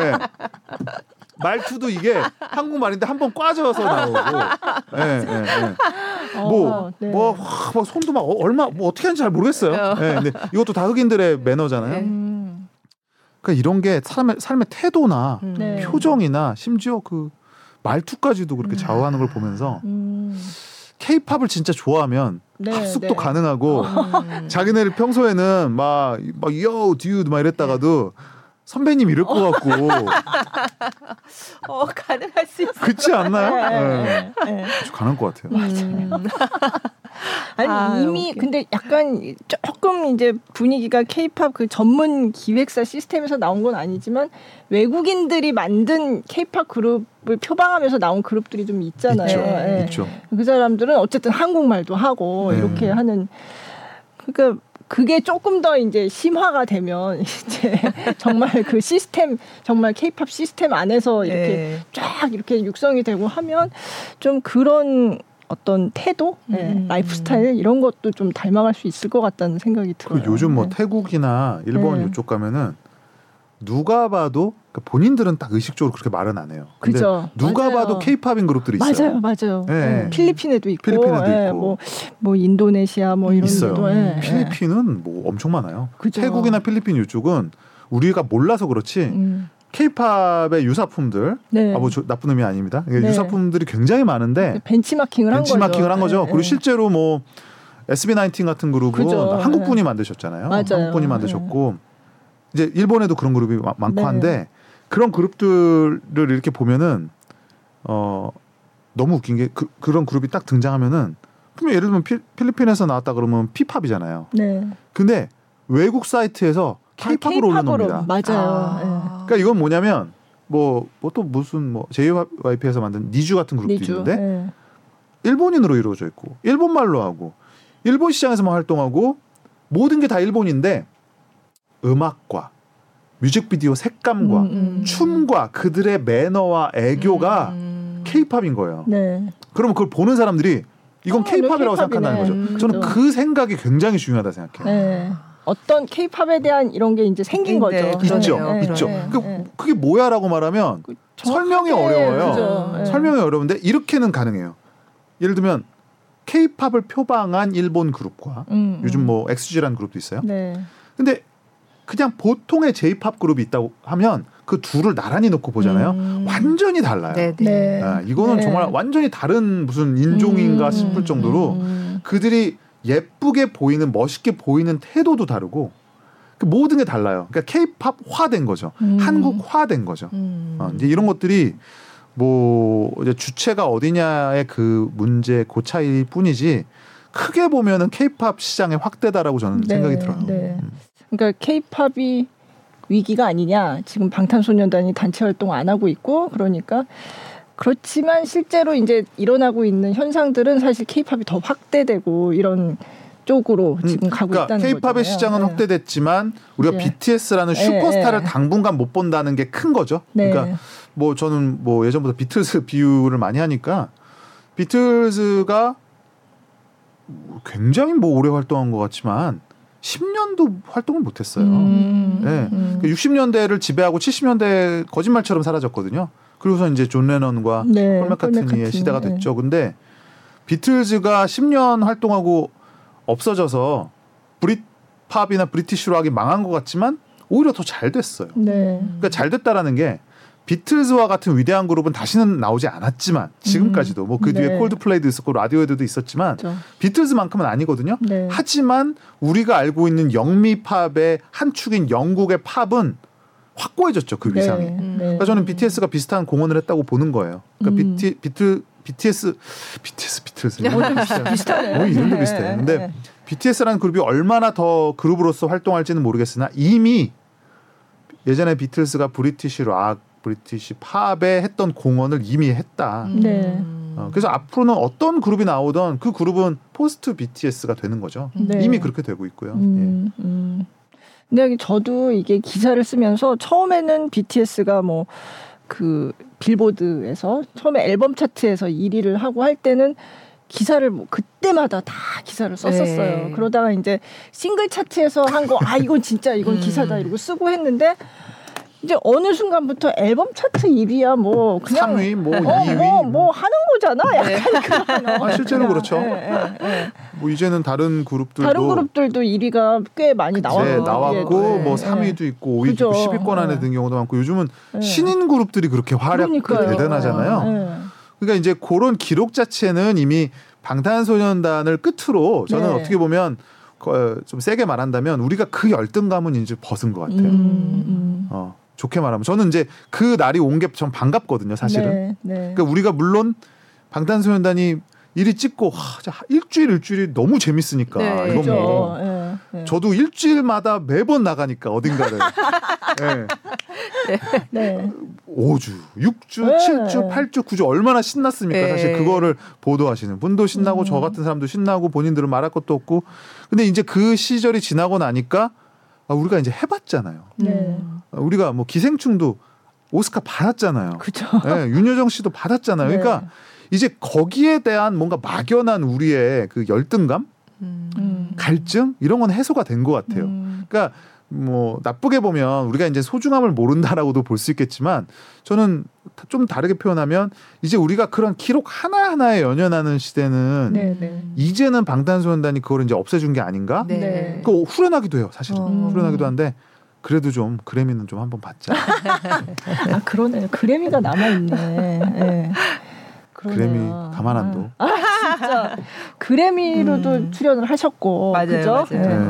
예. [laughs] 말투도 이게 한국말인데 한 번 꽈져서 나오고, 예, 예, 예. 어, 뭐, 네. 뭐, 와, 막 손도 막 어, 얼마, 뭐 어떻게 하는지 잘 모르겠어요. 예, 근데 이것도 다 흑인들의 매너잖아요. 네. 음. 그러니까 이런 게 사람의 삶의 태도나 음. 네. 표정이나 심지어 그 말투까지도 그렇게 좌우하는 걸 보면서 음. 케이팝을 진짜 좋아하면 네, 합숙도 네. 가능하고 음. 자기네를 평소에는 막막 요, 듀드 막 이랬다가도 선배님 이럴 것 같고 [laughs] 어 가능할 수 있어. 그렇지 않나요? 네, 네. 네, 네. 가능할 것 같아요. 음. [laughs] 아니 아, 이미 웃겨. 근데 약간 조금 이제 분위기가 케이팝 그 전문 기획사 시스템에서 나온 건 아니지만 외국인들이 만든 케이팝 그룹을 표방하면서 나온 그룹들이 좀 있잖아요. 있죠, 예. 있죠. 그 사람들은 어쨌든 한국말도 하고 네. 이렇게 하는 그러니까 그게 조금 더 이제 심화가 되면 [laughs] 이제 정말 그 시스템 정말 케이팝 시스템 안에서 이렇게 네. 쫙 이렇게 육성이 되고 하면 좀 그런 어떤 태도, 네, 음. 라이프 스타일 이런 것도 좀 닮아갈 수 있을 것 같다는 생각이 그 들어요. 요즘 뭐 네. 태국이나 일본 네. 이쪽 가면은 누가 봐도 그러니까 본인들은 딱 의식적으로 그렇게 말은 안 해요. 근데 그죠. 누가 맞아요. 봐도 케이팝인 그룹들이 있어요. 맞아요, 맞아요. 네. 네. 필리핀에도 있고, 필리핀에도 예, 있고. 뭐, 뭐 인도네시아 뭐 이런 있어요. 데도 예, 예. 필리핀은 뭐 엄청 많아요. 그죠. 태국이나 필리핀 이쪽은 우리가 몰라서 그렇지 음. 케이팝의 유사품들 네. 아뭐 나쁜 의미 아닙니다. 네. 유사품들이 굉장히 많은데 벤치마킹을 한 거죠. 벤치마킹을 한 거죠. 예, 그리고 예. 실제로 뭐 SB19 같은 그룹은 그죠. 한국 분이 네. 만드셨잖아요. 맞아요. 한국 분이 만드셨고 이제 일본에도 그런 그룹이 마- 많고 네. 한데 그런 그룹들을 이렇게 보면은 어 너무 웃긴 게 그, 그런 그룹이 딱 등장하면은 그러면 예를 들면 필, 필리핀에서 나왔다 그러면 피팝이잖아요. 네. 근데 외국 사이트에서 다 케이팝으로 K-팝으로. 올려놓습니다. 맞아요. 아. 그러니까 이건 뭐냐면 뭐 뭐 또 무슨 뭐 JYP에서 만든 니주 같은 예. 그룹도 니주. 있는데 예. 일본인으로 이루어져 있고 일본 말로 하고 일본 시장에서만 활동하고 모든 게 다 일본인데 음악과 뮤직비디오 색감과 음, 음. 춤과 그들의 매너와 애교가 음. 케이팝인 거예요. 네. 그러면 그걸 보는 사람들이 이건 어, 케이팝이라고 이거 생각한다는 거죠. 음, 저는 그죠. 그 생각이 굉장히 중요하다 생각해요. 네. 어떤 케이팝에 대한 이런 게 이제 생긴 네, 거죠. 있죠, 그러네요. 있죠. 네, 그, 네. 그게 뭐야라고 말하면 그 설명이 어려워요. 그죠. 네. 설명이 어려운데 이렇게는 가능해요. 예를 들면 케이팝을 표방한 일본 그룹과 음, 요즘 음. 뭐 엑스지라는 그룹도 있어요. 네. 근데 그냥 보통의 J-팝 그룹이 있다고 하면 그 둘을 나란히 놓고 보잖아요. 음. 완전히 달라요. 네, 네. 네. 아, 이거는 네. 정말 완전히 다른 무슨 인종인가 음. 싶을 정도로 음. 그들이 예쁘게 보이는 멋있게 보이는 태도도 다르고 그 모든 게 달라요. 그러니까 케이팝화된 거죠. 음. 한국화된 거죠. 음. 어, 이제 이런 것들이 뭐 이제 주체가 어디냐의 그 문제 그 차이일 뿐이지 크게 보면은 케이팝 시장의 확대다라고 저는 네, 생각이 들어요. 네. 음. 그러니까 케이팝이 위기가 아니냐. 지금 방탄소년단이 단체 활동 안 하고 있고 그러니까 그렇지만 실제로 이제 일어나고 있는 현상들은 사실 케이팝이 더 확대되고 이런 쪽으로 지금 가고 그러니까 있다는 케이팝의 거잖아요. 시장은 네. 확대됐지만 우리가 네. BTS라는 네, 슈퍼스타를 네. 당분간 못 본다는 게 큰 거죠. 네. 그러니까 뭐 저는 뭐 예전부터 비틀즈 [laughs] 비유를 많이 하니까 비틀즈가 굉장히 뭐 오래 활동한 것 같지만 10년도 활동을 못했어요. 음, 네. 음. 60년대를 지배하고 70년대 거짓말처럼 사라졌거든요. 그리고서 이제 존 레넌과 네, 폴 맥카트니의 맥카트니, 시대가 네. 됐죠. 근데 비틀즈가 10년 활동하고 없어져서 Brit pop이나 British rock이 망한 것 같지만 오히려 더 잘 됐어요. 네. 그러니까 잘 됐다라는 게 비틀즈와 같은 위대한 그룹은 다시는 나오지 않았지만 지금까지도 뭐그 뒤에 네. 콜드플레이도 있었고 라디오헤드도 있었지만 그렇죠. 비틀즈만큼은 아니거든요. 네. 하지만 우리가 알고 있는 영미 팝의 한 축인 영국의 팝은 확고해졌죠 그 위상이. 네. 네. 그러니까 저는 BTS가 비슷한 공헌을 했다고 보는 거예요. 그러니까 음. 비트, BTS, BTS, BTS. 비슷하네. 뭐 이름도 비슷해. 네, 근데 네. BTS라는 그룹이 얼마나 더 그룹으로서 활동할지는 모르겠으나 이미 예전에 비틀스가 British rock, British pop에 했던 공헌을 이미 했다. 네. 어, 그래서 앞으로는 어떤 그룹이 나오던 그 그룹은 포스트 BTS가 되는 거죠. 네. 이미 그렇게 되고 있고요. 예. 음, 음. 근데 저도 이게 기사를 쓰면서 처음에는 BTS가 뭐 그 빌보드에서 처음에 앨범 차트에서 1위를 하고 할 때는 기사를 뭐 그때마다 다 기사를 썼었어요. 네. 그러다가 이제 싱글 차트에서 한 거 아 이건 진짜 이건 음. 기사다 이러고 쓰고 했는데 이제 어느 순간부터 앨범 차트 1위야 뭐 그냥 3위, 뭐 어, 2위. 뭐, 뭐 하는 거잖아. 약간 그런 어, 아, 실제로 그냥, 그렇죠. 예, 예, 예. 뭐 이제는 다른 그룹들도 다른 그룹들도 1위가 꽤 많이 나왔고 네, 나왔고 예, 뭐 예. 3위도 있고 5위도 있고 그죠. 10위권 안에 예. 든 경우도 많고 요즘은 예. 신인 그룹들이 그렇게 활약이 그러니까요. 대단하잖아요. 예. 그러니까 이제 그런 기록 자체는 이미 방탄소년단을 끝으로 저는 네. 어떻게 보면 거- 좀 세게 말한다면 우리가 그 열등감은 이제 벗은 것 같아요. 음, 어, 좋게 말하면 저는 이제 그 날이 온 게 전 반갑거든요, 음. 사실은. 네, 네. 그러니까 우리가 물론 방탄소년단이 일이 찍고 하, 일주일 일주일이 너무 재밌으니까 네. 이건 그죠. 뭐 예, 예. 저도 일주일마다 매번 나가니까 어딘가를 예. [laughs] 네. 5주, 6주, 네. 7주, 8주, 9주 얼마나 신났습니까? 네. 사실 그거를 보도하시는 분도 신나고 음. 저 같은 사람도 신나고 본인들은 말할 것도 없고 근데 이제 그 시절이 지나고 나니까 아, 우리가 이제 해봤잖아요. 네. 아, 우리가 뭐 기생충도 오스카 받았잖아요. 그죠. 예, 윤여정 씨도 받았잖아요. 네. 그러니까 이제 거기에 대한 뭔가 막연한 우리의 그 열등감, 음. 음. 갈증 이런 건 해소가 된 것 같아요. 음. 그러니까 뭐 나쁘게 보면 우리가 이제 소중함을 모른다라고도 볼 수 있겠지만 저는 좀 다르게 표현하면 이제 우리가 그런 기록 하나 하나에 연연하는 시대는 네, 네. 이제는 방탄소년단이 그걸 이제 없애준 게 아닌가? 네. 네. 그 후련하기도 해요, 사실은 어. 후련하기도 한데 그래도 좀 그래미는 좀 한번 받자. [laughs] 아 그러네요. 그래미가 남아 있네. 예. 그래미 가만 안 둬. 아, 진짜 그래미로도 음. 출연을 하셨고 맞아요, 그죠? 맞아요. 예. 네.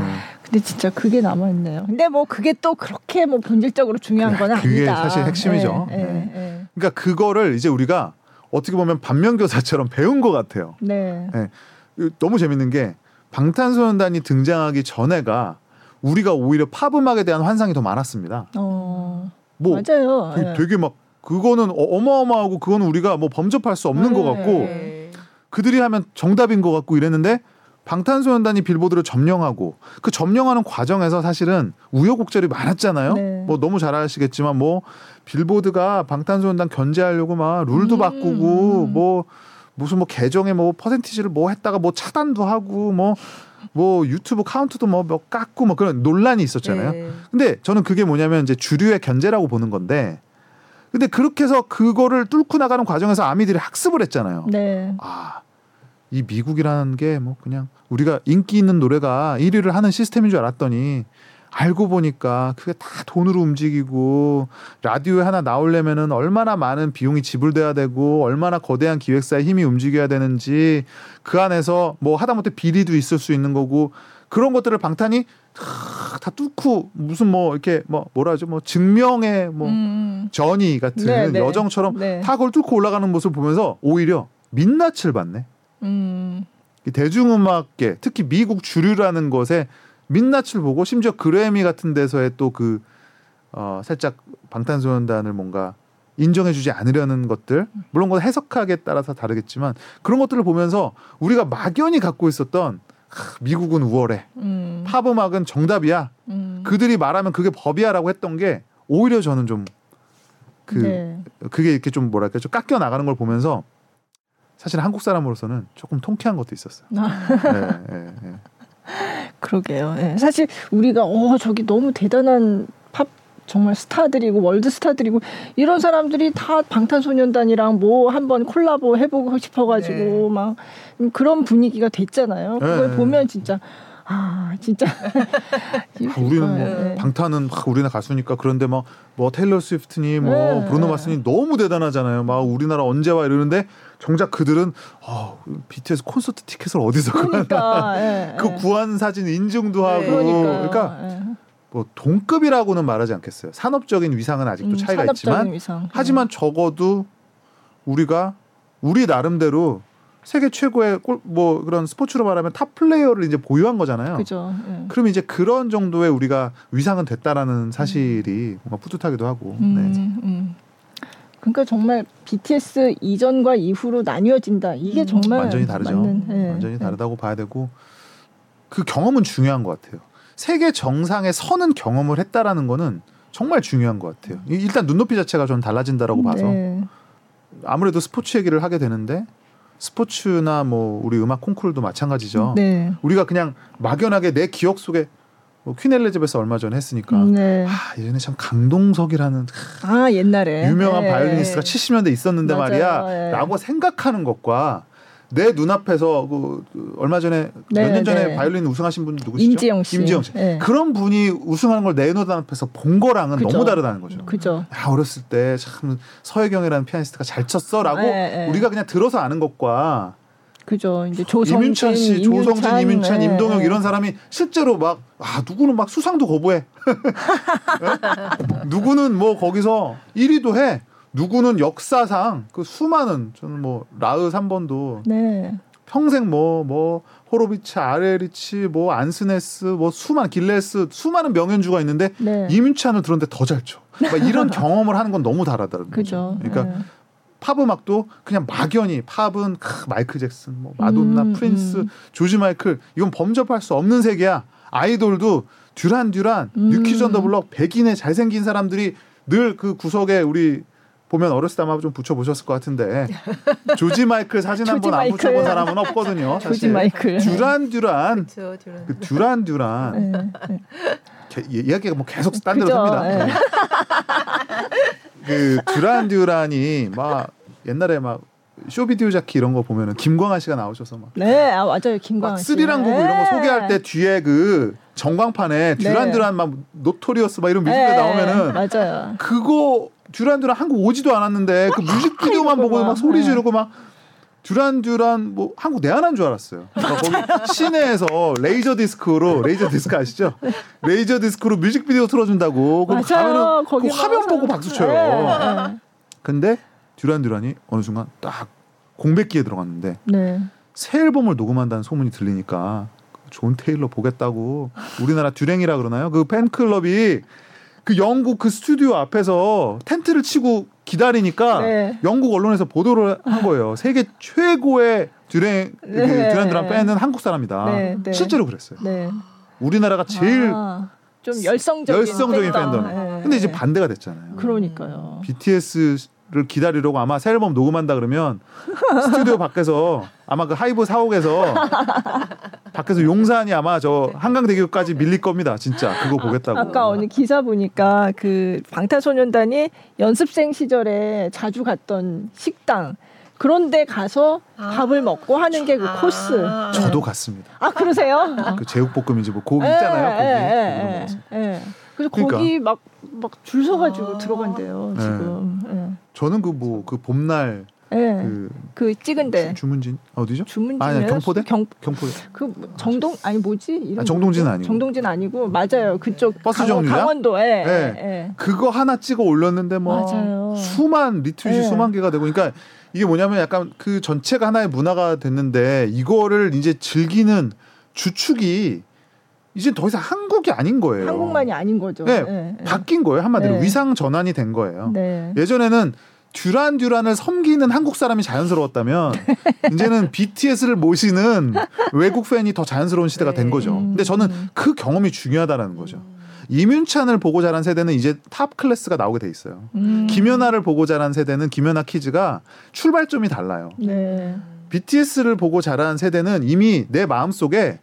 근데 진짜 그게 남아 있네요. 근데 뭐 그게 또 그렇게 뭐 본질적으로 중요한 건 그게 아니다. 사실 핵심이죠. 예, 예, 예. 그러니까 그거를 이제 우리가 어떻게 보면 반면교사처럼 배운 것 같아요. 네. 너무 재밌는 게 방탄소년단이 등장하기 전에가 우리가 오히려 팝 음악에 대한 환상이 더 많았습니다. 어. 뭐 맞아요. 그 예. 되게 막 그거는 어- 어마어마하고 그거는 우리가 뭐 범접할 수 없는 것 같고 네. 그들이 하면 정답인 것 같고 이랬는데 방탄소년단이 빌보드를 점령하고 그 점령하는 과정에서 사실은 우여곡절이 많았잖아요. 네. 뭐 너무 잘 아시겠지만 뭐 빌보드가 방탄소년단 견제하려고 막 룰도 음. 바꾸고 뭐 무슨 뭐 계정에 뭐 퍼센티지를 뭐 했다가 뭐 차단도 하고 뭐뭐 유튜브 카운트도 뭐, 뭐 깎고 뭐 그런 논란이 있었잖아요. 네. 근데 저는 그게 뭐냐면 이제 주류의 견제라고 보는 건데 근데 그렇게 해서 그거를 뚫고 나가는 과정에서 아미들이 학습을 했잖아요. 네. 아, 이 미국이라는 게 뭐 그냥 우리가 인기 있는 노래가 1위를 하는 시스템인 줄 알았더니 알고 보니까 그게 다 돈으로 움직이고 라디오에 하나 나오려면은 얼마나 많은 비용이 지불돼야 되고 얼마나 거대한 기획사의 힘이 움직여야 되는지 그 안에서 뭐 하다못해 비리도 있을 수 있는 거고 그런 것들을 방탄이 다, 다 뚫고 무슨 뭐 이렇게 뭐 뭐라 하죠 뭐 증명의 뭐 음. 전이 같은 네, 네. 여정처럼 네. 다 그걸 뚫고 올라가는 모습을 보면서 오히려 민낯을 받네. 음. 이 대중음악계 특히 미국 주류라는 것에 민낯을 보고 심지어 그래미 같은 데서의 또그 어, 살짝 방탄소년단을 뭔가 인정해주지 않으려는 것들 물론 그건 해석하기에 따라서 다르겠지만 그런 것들을 보면서 우리가 막연히 갖고 있었던 하, 미국은 우월해 음. 팝 음악은 정답이야 음. 그들이 말하면 그게 법이야라고 했던 게 오히려 저는 좀그 네. 그게 이렇게 좀 뭐랄까 좀 깎여 나가는 걸 보면서 사실 한국 사람으로서는 조금 통쾌한 것도 있었어요. 아. 네, 네, 네. [laughs] 그러게요. 예. 사실 우리가 어 저기 너무 대단한 팝 정말 스타들이고 월드 스타들이고 이런 사람들이 다 방탄소년단이랑 뭐 한번 콜라보 해보고 싶어가지고 네. 막 그런 분위기가 됐잖아요. 그걸 네. 보면 진짜 아 진짜 [laughs] 아, 우리는 뭐 네. 방탄은 하, 우리나라 가수니까 그런데 막 뭐 테일러 스위프트니 뭐 네. 브루노 마스니 너무 대단하잖아요. 막 우리나라 언제 와 이러는데 정작 그들은 어, BTS 콘서트 티켓을 어디서 구하나 그러니까 예, [laughs] 그 예. 구한 사진 인증도 하고 그러니까요. 그러니까 예. 뭐 동급이라고는 말하지 않겠어요. 산업적인 위상은 아직도 음, 차이가 있지만 위상. 하지만 적어도 우리가 우리 나름대로 세계 최고의 골, 뭐 그런 스포츠로 말하면 탑 플레이어를 이제 보유한 거잖아요. 그죠. 예. 그러면 이제 그런 정도의 우리가 위상은 됐다라는 사실이 뭔가 뿌듯하기도 하고. 네. 음, 음. 그러니까 정말 BTS 이전과 이후로 나뉘어진다. 이게 음. 정말 완전히 다르죠. 맞는, 예. 완전히 다르다고 봐야 되고 그 경험은 중요한 것 같아요. 세계 정상에 서는 경험을 했다라는 거는 정말 중요한 것 같아요. 이- 일단 눈높이 자체가 좀 달라진다라고 봐서 네. 아무래도 스포츠 얘기를 하게 되는데 스포츠나 뭐 우리 음악 콩쿠르도 마찬가지죠. 네. 우리가 그냥 막연하게 내 기억 속에 뭐 퀸 엘리자베스 얼마 전에 했으니까 네. 아, 예전에 참 강동석이라는 아 옛날에 유명한 네. 바이올리니스트가 70년대 있었는데 맞아요. 말이야 예. 라고 생각하는 것과 내 눈앞에서 그, 그 얼마 전에 네, 몇년 전에 네. 바이올린 우승하신 분 누구시죠? 임지영 씨. 임지영 씨. 네. 그런 분이 우승하는 걸 내 눈앞에서 본 거랑은 그죠. 너무 다르다는 거죠. 그죠. 야, 어렸을 때 참 서혜경이라는 피아니스트가 잘 쳤어라고 네, 네. 우리가 그냥 들어서 아는 것과 그죠. 이제 조성진, 임윤찬 씨, 조성진, 임윤찬, 네, 임동혁 네. 이런 사람이 실제로 막 아 누구는 막 수상도 거부해. 예? [laughs] 누구는 뭐 거기서 1위도 해. 누구는 역사상 그 수많은 저는 뭐 라흐 3번도 네. 평생 뭐뭐 호로비치, 아르헤리치, 뭐 안스네스, 뭐 수많은 길레스 수많은 명연주가 있는데 네. 임윤찬을 들었는데 더 잘 쳐. 막 이런 [laughs] 경험을 하는 건 너무 다르다는 거죠. 그죠. 그러니까 네. 팝 음악도 그냥 막연히 팝은 크, 마이클 잭슨, 뭐 마돈나, 음, 프린스, 음. 조지 마이클 이건 범접할 수 없는 세계야. 아이돌도 듀란 듀란, 음. 뉴키즈 온 더 블럭 백인의 잘생긴 사람들이 늘 그 구석에 우리 보면 어렸을 때 아마 좀 붙여보셨을 것 같은데 [laughs] 조지 마이클 사진 한 번 안. 붙여본 사람은 없거든요. 사실. 조지 마이클. 듀란 듀란 그렇죠. 저런. 그 듀란 듀란 네. 네. 개- 이야기가 뭐 계속 딴 데로 샙니다. 예. 네. 그 듀란 듀란이 막 옛날에 막 쇼비디오 자키 이런 거 보면은 김광한 씨가 나오셔서 막, 네, 아 맞아요. 김광한 막 씨. 스리랑 부부 이런 거 네. 소개할 때 뒤에 그 전광판에 듀란 네. 듀란 막 Notorious 막 이런 뮤직비디오 네, 나오면은 맞아요. 그거 듀란 듀란 한국 오지도 않았는데 그 뮤직비디오만 보고 막 막, 소리 네. 지르고 막 듀란 듀란 뭐 한국 내한한 줄 알았어요. 그러니까 거기 [laughs] 시내에서 레이저 디스크로 레이저 디스크 아시죠? 레이저 디스크로 뮤직비디오 틀어준다고. 그럼 맞아요. 가면은 그 화면. 보고 박수 쳐요. 네, 네. 근데 듀란 듀란이 어느 순간 딱 공백기에 들어갔는데 네. 새 앨범을 녹음한다는 소문이 들리니까 존 테일러 보겠다고 우리나라 Duranie라 그러나요? 그 팬클럽이 그 영국 그 스튜디오 앞에서 텐트를 치고 기다리니까 네. 영국 언론에서 보도를 한 거예요. 세계 최고의 Duranie 그 네. 듀란 듀란 팬은 한국 사람이다. 네, 네. 실제로 그랬어요. 네. 우리나라가 제일 아, 좀 열성적인 열성적인 팬덤. 팬덤. 네. 근데 이제 반대가 됐잖아요. 그러니까요. BTS 를 기다리려고 아마 새 앨범 녹음한다 그러면 스튜디오 [laughs] 밖에서 아마 그 하이브 사옥에서 밖에서 용산이 아마 저 한강대교까지 밀릴 겁니다. 진짜 그거 보겠다고. 아까 어느 기사 보니까 그 방탄소년단이 연습생 시절에 자주 갔던 식당 그런데 가서 아. 밥을 먹고 하는 게그 아. 코스. 저도 갔습니다. 아 그러세요? 그 제육볶음인지 뭐 고기 예, 있잖아요. 고기. 예, 예, 먹었어요. 예, 예. 그래서 그러니까. 거기 막 막 줄 서가지고 아. 들어간대요 네. 지금. 저는 그 뭐 그 봄날 예. 예. 그그 찍은데 주- 주문진 어디죠? 주문진 아니, 경포대? 경, 경포 그뭐 정동 아니 뭐지? 이름 아, 정동진은 뭐지? 아니고. 정동진 아니고 맞아요. 그쪽 버스 정류장? 강원도에. 네. 예. 그거 하나 찍어 올렸는데 뭐 맞아요. 수만 리트윗이 네. 수만 개가 되고 그러니까 이게 뭐냐면 약간 그 전체가 하나의 문화가 됐는데 이거를 이제 즐기는 주축이 이제 더 이상 한국이 아닌 거예요. 한국만이 아닌 거죠. 네, 예, 예. 바뀐 거예요 한마디로 네. 위상 전환이 된 거예요. 네. 예전에는 듀란 듀란을 섬기는 한국 사람이 자연스러웠다면 [laughs] 이제는 BTS를 모시는 외국 팬이 더 자연스러운 시대가 된 네. 거죠. 음. 근데 저는 그 경험이 중요하다는 거죠. 임윤찬을 보고 자란 세대는 이제 탑 클래스가 나오게 돼 있어요. 음. 김연아를 보고 자란 세대는 김연아 키즈가 출발점이 달라요. 네. BTS를 보고 자란 세대는 이미 내 마음속에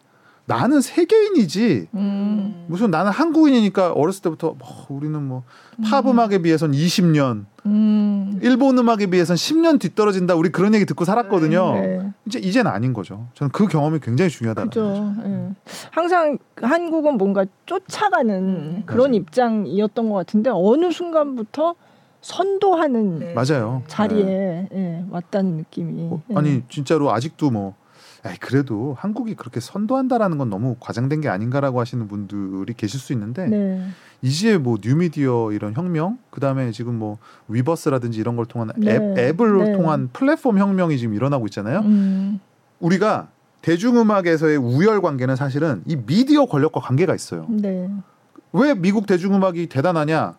나는 세계인이지 음. 무슨 나는 한국인이니까 어렸을 때부터 뭐 우리는 뭐 팝 음악에 비해선 20년, 음. 일본 음악에 비해선 10년 뒤떨어진다. 우리 그런 얘기 듣고 살았거든요. 네. 이제 이제는 아닌 거죠. 저는 그 경험이 굉장히 중요하다는 거죠. 예. 항상 한국은 뭔가 쫓아가는 그런 맞아요. 입장이었던 것 같은데 어느 순간부터 선도하는 네. 맞아요. 자리에 네. 예, 왔다는 느낌이. 어, 예. 아니 진짜로 아직도 뭐 에이, 그래도 한국이 그렇게 선도한다라는 건 너무 과장된 게 아닌가라고 하시는 분들이 계실 수 있는데 네. 이제 뭐 뉴미디어 이런 혁명 그다음에 지금 뭐 위버스라든지 이런 걸 통한 네. 앱, 앱을 네. 통한 플랫폼 혁명이 지금 일어나고 있잖아요. 음. 우리가 대중음악에서의 우열 관계는 사실은 이 미디어 권력과 관계가 있어요. 네. 왜 미국 대중음악이 대단하냐?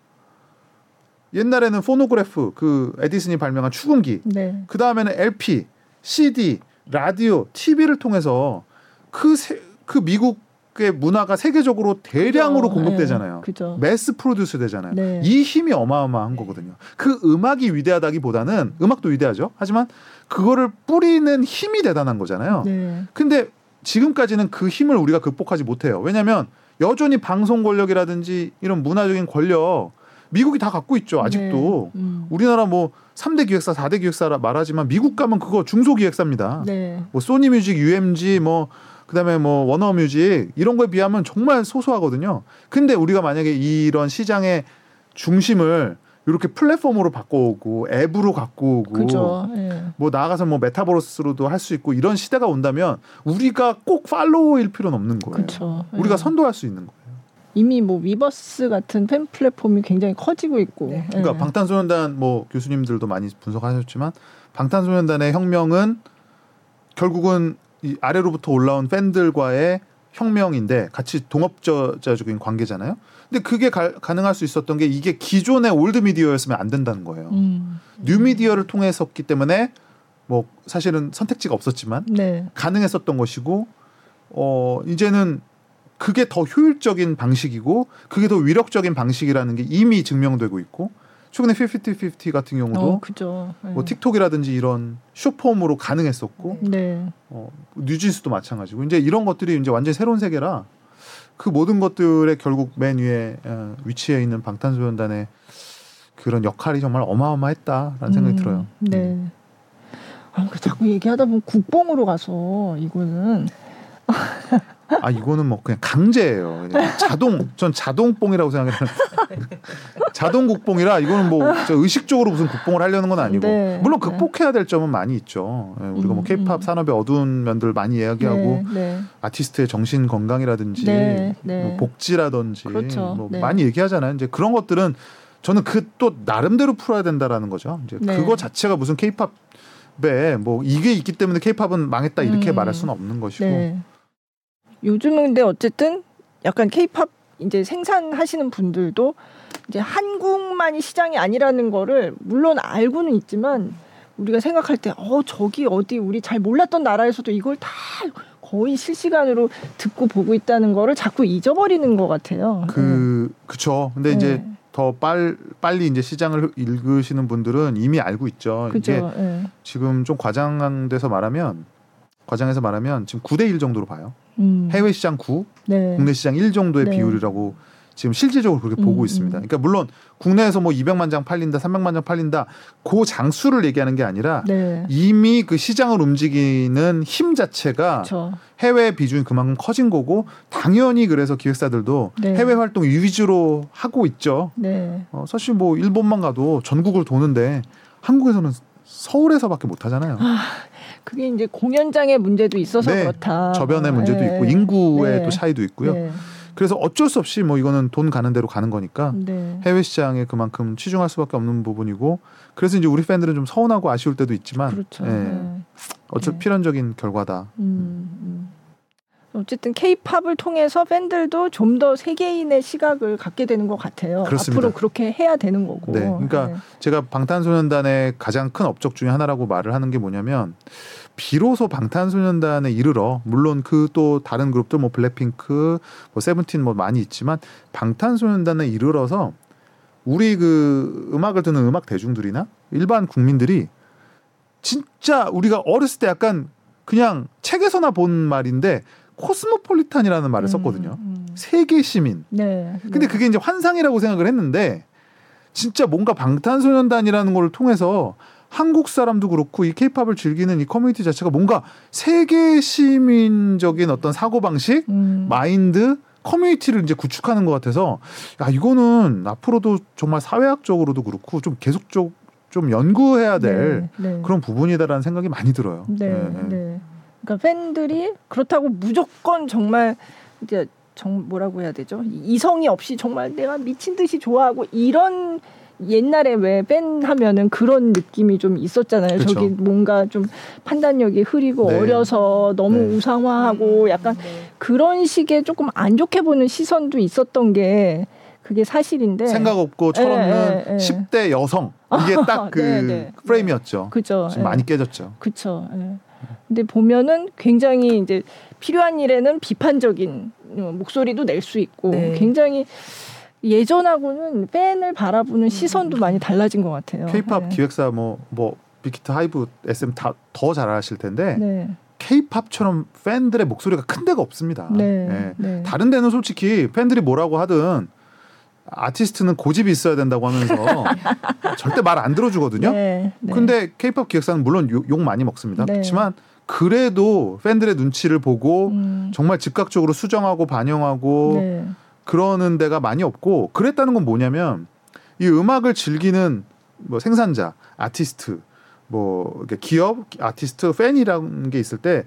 옛날에는 phonograph 그 에디슨이 발명한 축음기 네. 그 다음에는 LP, CD, 라디오, TV를 통해서 그, 세, 그 미국의 문화가 세계적으로 대량으로 그죠. 공급되잖아요. 네. mass produce 되잖아요. 네. 이 힘이 어마어마한 거거든요. 그 음악이 위대하다기보다는 음악도 위대하죠. 하지만 그거를 뿌리는 힘이 대단한 거잖아요. 네. 근데 지금까지는 그 힘을 우리가 극복하지 못해요. 왜냐하면 여전히 방송 권력이라든지 이런 문화적인 권력 미국이 다 갖고 있죠. 아직도. 네. 음. 우리나라 뭐 3대 기획사, 4대 기획사라 말하지만 미국 가면 그거 중소 기획사입니다. 네. 뭐 소니 뮤직, UMG 뭐 그다음에 뭐 워너 뮤직 이런 거에 비하면 정말 소소하거든요. 근데 우리가 만약에 이런 시장의 중심을 이렇게 플랫폼으로 바꿔오고 앱으로 갖고 오고 그죠. 예. 뭐 나아가서 뭐 메타버스로도 할 수 있고 이런 시대가 온다면 우리가 꼭 follower일 필요는 없는 거예요. 우리가 예. 선도할 수 있는 거예요. 이미 뭐 위버스 같은 팬 플랫폼이 굉장히 커지고 있고. 네. 그러니까 예. 방탄소년단 뭐 교수님들도 많이 분석하셨지만 방탄소년단의 혁명은 결국은 이 아래로부터 올라온 팬들과의 혁명인데 같이 동업자적인 관계잖아요. 근데 그게 가, 가능할 수 있었던 게 이게 기존의 old media였으면 안 된다는 거예요. 음. 뉴 미디어를 통해서기 때문에 뭐 사실은 선택지가 없었지만 네. 가능했었던 것이고 어 이제는 그게 더 효율적인 방식이고 그게 더 위력적인 방식이라는 게 이미 증명되고 있고 최근에 50-50 같은 경우도 어. 예. 뭐 틱톡이라든지 이런 쇼폼으로 가능했었고 네. 어, 뉴진스도 마찬가지고 이제 이런 것들이 이제 완전 히 새로운 세계라 그 모든 것들의 결국 맨 위에 어, 위치해 있는 방탄소년단의 그런 역할이 정말 어마어마했다라는 생각이 음, 들어요. 네. 아, 그 자꾸 얘기하다 보면 국뽕으로 가서 이거는 아 이거는 뭐 그냥 강제예요. 그냥 [laughs] 자동 전 자동뽕이라고 생각해요. 자동 국뽕이라 이거는 뭐저 의식적으로 무슨 국뽕을 하려는 건 아니고 네, 물론 네. 극복해야 될 점은 많이 있죠. 예, 우리가 뭐 음, 케이팝 음. 산업의 어두운 면들 많이 이야기하고 네, 네. 아티스트의 정신 건강이라든지 네, 네. 뭐 복지라든지 그렇죠. 뭐 네. 많이 얘기하잖아요. 이제 그런 것들은 저는 그 또 나름대로 풀어야 된다라는 거죠. 이제 네. 그거 자체가 무슨 케이팝에 뭐 이게 있기 때문에 케이팝은 망했다 이렇게 음. 말할 수는 없는 것이고 네. 요즘은 근데 어쨌든 약간 케이팝 이제 생산하시는 분들도 이제 한국만이 시장이 아니라는 거를 물론 알고는 있지만 우리가 생각할 때 어 저기 어디 우리 잘 몰랐던 나라에서도 이걸 다 거의 실시간으로 듣고 보고 있다는 거를 자꾸 잊어버리는 것 같아요. 그 그쵸. 근데 네. 이제 더 빨, 빨리 이제 시장을 읽으시는 분들은 이미 알고 있죠. 이게 그죠. 예. 지금 좀 과장돼서 말하면 과장해서 말하면 지금 9대 1 정도로 봐요. 음. 해외 시장 9, 네. 국내 시장 1 정도의 네. 비율이라고 지금 실질적으로 그렇게 보고 음, 있습니다. 음. 그러니까 물론 국내에서 뭐 200만 장 팔린다, 300만 장 팔린다, 그 장수를 얘기하는 게 아니라 네. 이미 그 시장을 움직이는 힘 자체가 그렇죠. 해외 비중이 그만큼 커진 거고 당연히 그래서 기획사들도 네. 해외 활동 위주로 하고 있죠. 네. 어, 사실 뭐 일본만 가도 전국을 도는데 한국에서는 서울에서밖에 못 하잖아요. 그게 이제 공연장의 문제도 있어서 네. 그렇다. 저변의 문제도 네. 있고 인구의 네. 또 차이도 있고요. 네. 그래서 어쩔 수 없이 뭐 이거는 돈 가는 대로 가는 거니까 네. 해외 시장에 그만큼 치중할 수밖에 없는 부분이고 그래서 이제 우리 팬들은 좀 서운하고 아쉬울 때도 있지만 그렇죠. 예, 네. 어쩔 네. 필연적인 결과다. 음, 음. 어쨌든 K-팝을 통해서 팬들도 좀 더 세계인의 시각을 갖게 되는 것 같아요. 그렇습니다. 앞으로 그렇게 해야 되는 거고. 네, 그러니까 제가 방탄소년단의 가장 큰 업적 중에 하나라고 말을 하는 게 뭐냐면 비로소 방탄소년단에 이르러 물론 그 또 다른 그룹들 뭐 블랙핑크, 뭐 세븐틴 뭐 많이 있지만 방탄소년단에 이르러서 우리 그 음악을 듣는 음악 대중들이나 일반 국민들이 진짜 우리가 어렸을 때 약간 그냥 책에서나 본 말인데 코스모폴리탄이라는 말을 썼거든요. 음, 음. 세계 시민. 네. 근데 네. 그게 이제 환상이라고 생각을 했는데 진짜 뭔가 방탄소년단이라는 걸 통해서 한국 사람도 그렇고 이 케이팝을 즐기는 이 커뮤니티 자체가 뭔가 세계 시민적인 어떤 사고 방식, 음. 마인드, 커뮤니티를 이제 구축하는 것 같아서 야 이거는 앞으로도 정말 사회학적으로도 그렇고 좀 계속 적 좀 연구해야 될 네, 네. 그런 부분이다라는 생각이 많이 들어요. 네, 예, 예. 네. 그러니까 팬들이 그렇다고 무조건 정말 이제 정 뭐라고 해야 되죠? 이성이 없이 정말 내가 미친 듯이 좋아하고 이런 옛날에 왜팬 하면은 그런 느낌이 좀 있었잖아요. 그쵸. 저기 뭔가 좀 판단력이 흐리고 네. 어려서 너무 네. 우상화하고 약간 그런 식의 조금 안 좋게 보는 시선도 있었던 게 그게 사실인데 생각 없고 철없는 예, 예, 예. 10대 여성 이게 [laughs] 딱 그 네, 네. 프레임이었죠. 그죠. 지금 예. 많이 깨졌죠. 그쵸. 예. 근데 보면은 굉장히 이제 필요한 일에는 비판적인 어, 목소리도 낼 수 있고 네. 굉장히 예전하고는 팬을 바라보는 시선도 많이 달라진 것 같아요. 케이팝 예. 기획사 뭐뭐 빅히트 하이브 SM 다 더 잘 아실 텐데 네. 케이팝처럼 팬들의 목소리가 큰 데가 없습니다. 네. 예. 네. 다른 데는 솔직히 팬들이 뭐라고 하든 아티스트는 고집이 있어야 된다고 하면서 [laughs] 절대 말 안 들어주거든요. 네. 네. 근데 케이팝 기획사는 물론 욕, 욕 많이 먹습니다. 네. 그렇지만 그래도 팬들의 눈치를 보고 음, 정말 즉각적으로 수정하고 반영하고 네. 그러는 데가 많이 없고 그랬다는 건 뭐냐면 이 음악을 즐기는 뭐 생산자, 아티스트, 뭐 기업, 아티스트, 팬이라는 게 있을 때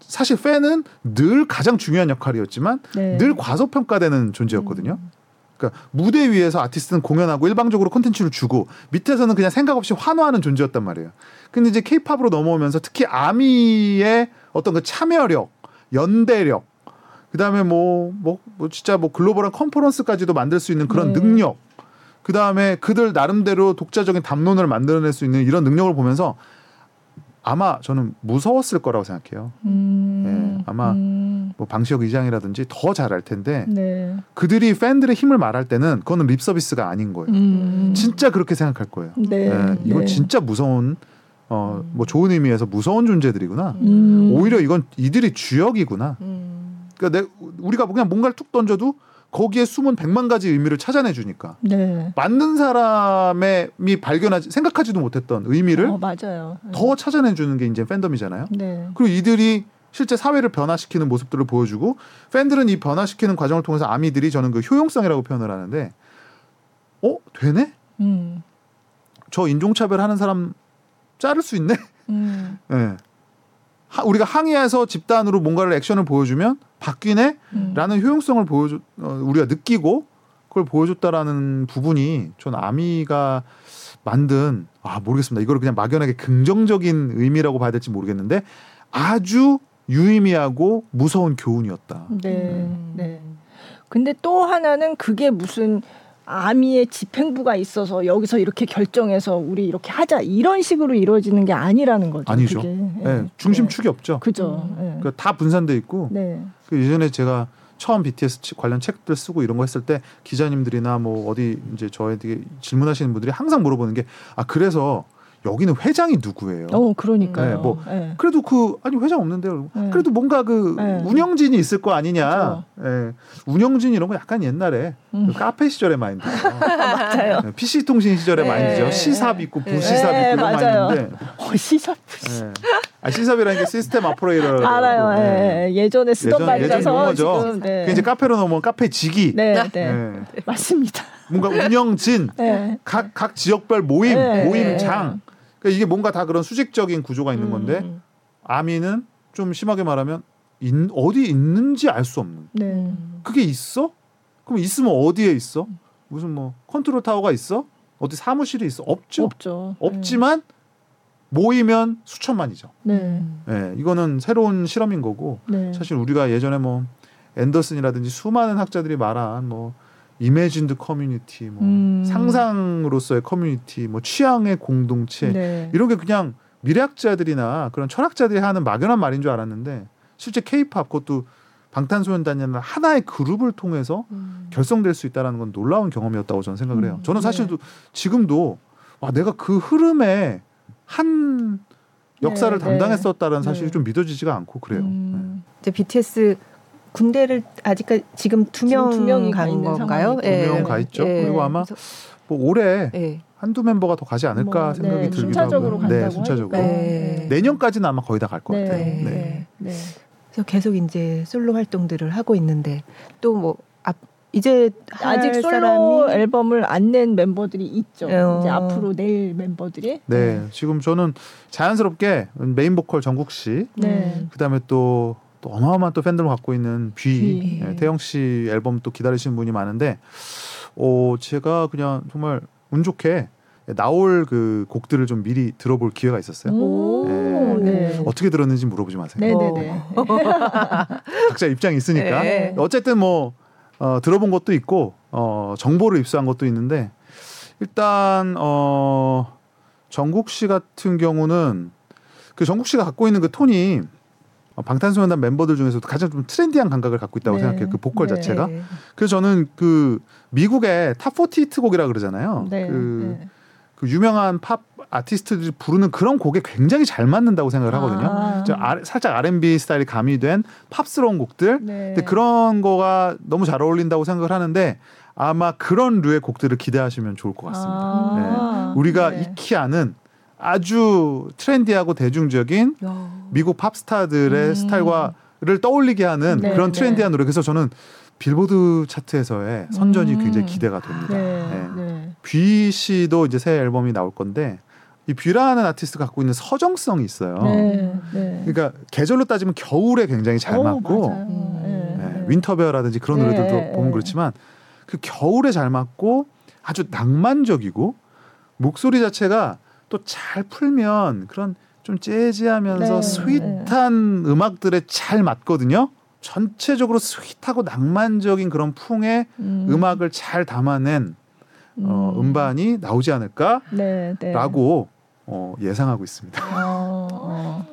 사실 팬은 늘 가장 중요한 역할이었지만 네. 늘 과소평가되는 존재였거든요. 그러니까 무대 위에서 아티스트는 공연하고 일방적으로 콘텐츠를 주고 밑에서는 그냥 생각 없이 환호하는 존재였단 말이에요. 근데 이제 케이팝으로 넘어오면서 특히 아미의 어떤 그 참여력, 연대력, 그다음에 뭐, 뭐, 뭐 진짜 뭐 글로벌한 컨퍼런스까지도 만들 수 있는 그런 네. 능력, 그다음에 그들 나름대로 독자적인 담론을 만들어낼 수 있는 이런 능력을 보면서 아마 저는 무서웠을 거라고 생각해요. 음, 예, 아마 음, 뭐 방시혁 의장이라든지 더 잘할 텐데 네. 그들이 팬들의 힘을 말할 때는 그거는 립 서비스가 아닌 거예요. 음, 진짜 그렇게 생각할 거예요. 네. 예, 이건 네. 진짜 무서운 어 뭐 좋은 의미에서 무서운 존재들이구나. 음, 오히려 이건 이들이 주역이구나. 음. 그러니까 내, 우리가 그냥 뭔가를 툭 던져도 거기에 숨은 백만 가지 의미를 찾아내 주니까 네. 맞는 사람이 발견하지 생각하지도 못했던 의미를 어, 맞아요. 더 찾아내 주는 게 이제 팬덤이잖아요. 네. 그리고 이들이 실제 사회를 변화시키는 모습들을 보여주고 팬들은 이 변화시키는 과정을 통해서 아미들이 저는 그 효용성이라고 표현을 하는데 어 되네? 음, 저 인종차별하는 사람 자를 수 있네. 음, 예. 하- 우리가 항의해서 집단으로 뭔가를 액션을 보여주면 바뀌네라는 음. 효용성을 보여줘 어, 우리가 느끼고 그걸 보여줬다라는 부분이 전 아미가 만든 아 모르겠습니다. 이걸 그냥 막연하게 긍정적인 의미라고 봐야 될지 모르겠는데 아주 유의미하고 무서운 교훈이었다. 네. 음. 네. 근데 또 하나는 그게 무슨 아미의 집행부가 있어서 여기서 이렇게 결정해서 우리 이렇게 하자 이런 식으로 이루어지는 게 아니라는 거죠. 아니죠. 그게. 예, 중심축이 없죠. 그죠. 음. 예. 그러니까 다 분산돼 있고 네. 그 예전에 제가 처음 BTS 치- 관련 책들 쓰고 이런 거 했을 때 기자님들이나 뭐 어디 이제 저에게 질문하시는 분들이 항상 물어보는 게 아 그래서 여기는 회장이 누구예요? 어, 그러니까요. 네, 뭐 네. 그래도 그 아니 회장 없는데요. 네. 그래도 뭔가 그 네. 운영진이 있을 거 아니냐. 예. 운영진 이런 거 약간 옛날에 음. 그 카페 시절의 마인드. [laughs] 맞아요. PC 통신 시절의 네. 마인드죠. 시삽 있고 부시삽 네, 있고 이런 맞아요. 마인드인데. 어, 시사 예. 아, 시삽이라는 게 시스템 아프레이터. 알아요. 예. 예전에 쓰던 말이라서 예전. 지금 네. 그 이제 카페로 넘어온 카페 지기. 네, 네. 예. 맞습니다. 뭔가 운영진. 네. 각, 각 지역별 모임, 네. 모임장. 그러니까 이게 뭔가 다 그런 수직적인 구조가 있는 건데 음. 아미는 좀 심하게 말하면 있, 어디 있는지 알 수 없는. 네. 음. 그게 있어? 그럼 있으면 어디에 있어? 무슨 뭐 컨트롤 타워가 있어? 어디 사무실에 있어? 없죠. 없죠. 없지만 모이면 수천만이죠. 네. 예, 이거는 새로운 실험인 거고 네. 사실 우리가 예전에 뭐 앤더슨이라든지 수많은 학자들이 말한 뭐 imagined community, 뭐 음. 상상으로서의 커뮤니티, 뭐 취향의 공동체 네. 이런 게 그냥 미래학자들이나 그런 철학자들이 하는 막연한 말인 줄 알았는데 실제 케이팝 그것도 방탄소년단이라는 하나의 그룹을 통해서 음. 결성될 수 있다는 건 놀라운 경험이었다고 저는 생각을 해요. 음, 저는 사실 네. 지금도 와 내가 그 흐름에 한 역사를 네, 담당했었다는 사실이 네. 좀 믿어지지가 않고 그래요. 음. 이제 BTS 군대를 아직까지 지금 두명두 명이 가간 있는 건가요? 상황이고. 두명 가 있죠. 그리고 아마 뭐 올해 예. 한두 멤버가 더 가지 않을까 뭐, 생각이 네, 들기도 순차적으로 하고요. 네, 간다고 순차적으로. 하니까. 네. 내년까지는 아마 거의 다 갈것 네. 같아요. 네. 네. 네. 그래서 계속 이제 솔로 활동들을 하고 있는데 또뭐 앞 이제 할 아직 솔로 사람이 앨범을 안 낸 멤버들이 있죠. 어. 이제 앞으로 낼 멤버들이. 네, 지금 저는 자연스럽게 메인 보컬 정국 씨, 네. 그다음에 또, 또 어마어마한 또 팬들을 갖고 있는 뷔, 뷔. 예, 태영 씨 앨범 또 기다리시는 분이 많은데, 어 제가 그냥 정말 운 좋게 나올 그 곡들을 좀 미리 들어볼 기회가 있었어요. 오. 네. 네. 어떻게 들었는지 물어보지 마세요. 네네네. [laughs] 각자 입장이 있으니까. 네. 어쨌든 뭐 어, 들어본 것도 있고 어, 정보를 입수한 것도 있는데 일단 어, 정국 씨 같은 경우는 그 정국 씨가 갖고 있는 그 톤이 어, 방탄소년단 멤버들 중에서도 가장 좀 trendy한 감각을 갖고 있다고 네. 생각해요. 그 보컬 네. 자체가. 네. 그래서 저는 그 미국의 top 40 히트곡이라 그러잖아요. 네. 그, 네. 그 유명한 팝 아티스트들이 부르는 그런 곡에 굉장히 잘 맞는다고 생각을 하거든요. 아. 저 아- 살짝 R&B 스타일이 가미된 팝스러운 곡들. 네. 근데 그런 거가 너무 잘 어울린다고 생각을 하는데 아마 그런 류의 곡들을 기대하시면 좋을 것 같습니다. 아. 네. 우리가 네. 익히 아는 아주 trendy하고 대중적인 야. 미국 팝스타들의 음. 스타일과를 떠올리게 하는 네, 그런 네. trendy한 노래. 그래서 저는 빌보드 차트에서의 선전이 음. 굉장히 기대가 됩니다. 네. 네. 네. 뷔 씨도 이제 새 앨범이 나올 건데 이 뷔라는 아티스트가 갖고 있는 서정성이 있어요. 네. 네. 그러니까 계절로 따지면 겨울에 굉장히 잘 오, 맞고 맞아요. 음. 네. 네, 네. Winter Bear라든지 그런 네, 노래들도 네, 보면 네. 그렇지만 그 겨울에 잘 맞고 아주 낭만적이고 목소리 자체가 또 잘 풀면 그런 좀 jazzy하면서 네, sweet한 음악들에 잘 맞거든요. 전체적으로 sweet하고 낭만적인 그런 풍의 음. 음. 악을잘 담아낸 어, 음반이 나오지 않을까라고 네. 네. 어, 예상하고 있습니다. 어, 어.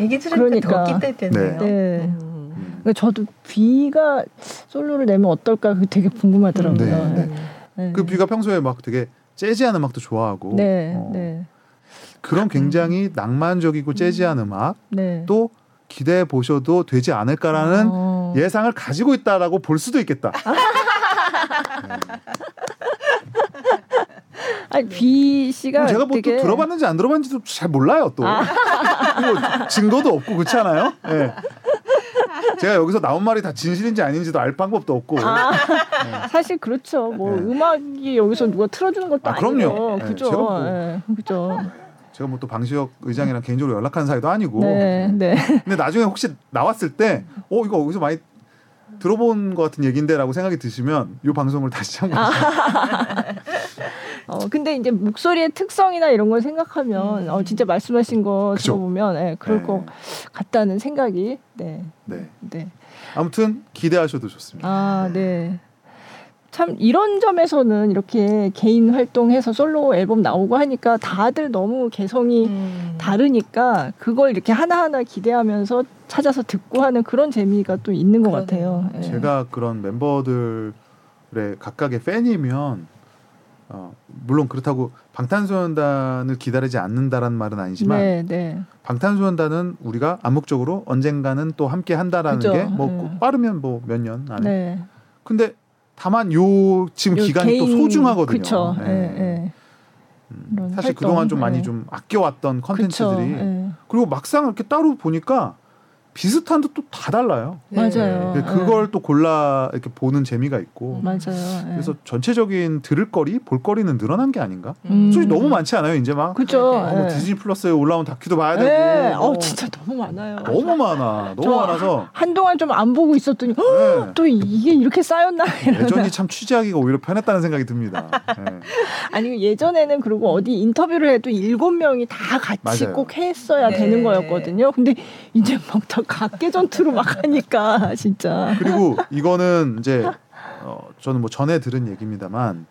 얘기 들으니까 그러니까. 더 기대되네요. 네. 음. 음. 그러니까 저도 비가 솔로를 내면 어떨까 되게 궁금하더라고요. 네, 네. 네. 그 뷔가 평소에 막 되게 재즈한 음악도 좋아하고 네, 어, 네, 그런 굉장히 낭만적이고 재즈한 음악 네. 또 기대해 보셔도 되지 않을까라는 어. 예상을 가지고 있다라고 볼 수도 있겠다. [laughs] 아니 비 씨가 제가 뭐또 되게 들어봤는지 안 들어봤는지도 잘 몰라요 또. 뭐 증거도 없고 그렇지 않아요? 예. 제가 여기서 나온 말이 다 진실인지 아닌지도 알 방법도 없고. 사실 그렇죠. 뭐 네. 음악이 여기서 누가 틀어주는 것도 아, 아, 니고 그럼요. 네, 그죠. 제가 뭐- 예, 그죠. 제가 뭐 또 방시혁 의장이랑 개인적으로 연락하는 사이도 아니고. 네, 네. 근데 나중에 혹시 나왔을 때, 어 이거 어디서 많이 들어본 것 같은 얘긴데라고 생각이 드시면 이 방송을 다시 한번. 아. [laughs] 어, 근데 이제 목소리의 특성이나 이런 걸 생각하면 음. 어, 진짜 말씀하신 거 그죠. 들어보면 예, 그럴 네. 것 같다는 생각이 네, 네. 네. 아무튼 기대하셔도 좋습니다. 아, 네. 참 이런 점에서는 이렇게 개인 활동해서 솔로 앨범 나오고 하니까 다들 너무 개성이 음. 다르니까 그걸 이렇게 하나하나 기대하면서 찾아서 듣고 하는 그런 재미가 또 있는 것 그러네요. 같아요. 예. 제가 그런 멤버들의 각각의 팬이면 어, 물론 그렇다고 방탄소년단을 기다리지 않는다라는 말은 아니지만 네, 네. 방탄소년단은 우리가 암묵적으로 언젠가는 또 함께 한다라는 그죠. 게뭐 네. 빠르면 뭐 몇 년 안에. 네. 근데 다만 요 지금 요 기간이 또 개인- 소중하거든요. 그쵸. 예. 사실 활동, 그동안 좀 많이 예. 좀 아껴왔던. 컨텐츠들이 예. 그리고 막상 이렇게 따로 보니까 비슷한데 또 다 달라요. 맞아요. 근데 그걸 또 골라 이렇게 보는 재미가 있고 맞아요. 예. 그래서 전체적인 들을 거리, 볼 거리는 늘어난 게 아닌가? 음. 솔직히 너무 많지 않아요, 이제 막. 그죠. 네. 아, 뭐 예. 디즈니 플러스에 올라온 다큐도 봐야 되고. 어, 진짜 너무 많아요. 너무 많아. 너무 저 많아서. 한동안 좀 안 보고 있었더니 헉, 네. 또 이게 이렇게 쌓였나 [laughs] 예전이 참 취재하기가 오히려 편했다는 생각이 듭니다. 예. [laughs] 아니 예전에는 그리고 어디 인터뷰를 해도 일곱 명이 다 같이 맞아요. 꼭 했어야 네. 되는 거였거든요. 근데 이제 막다 각계 전투로 막 하니까 진짜. 그리고 이거는 이제 어, 저는 뭐 전에 들은 얘기입니다만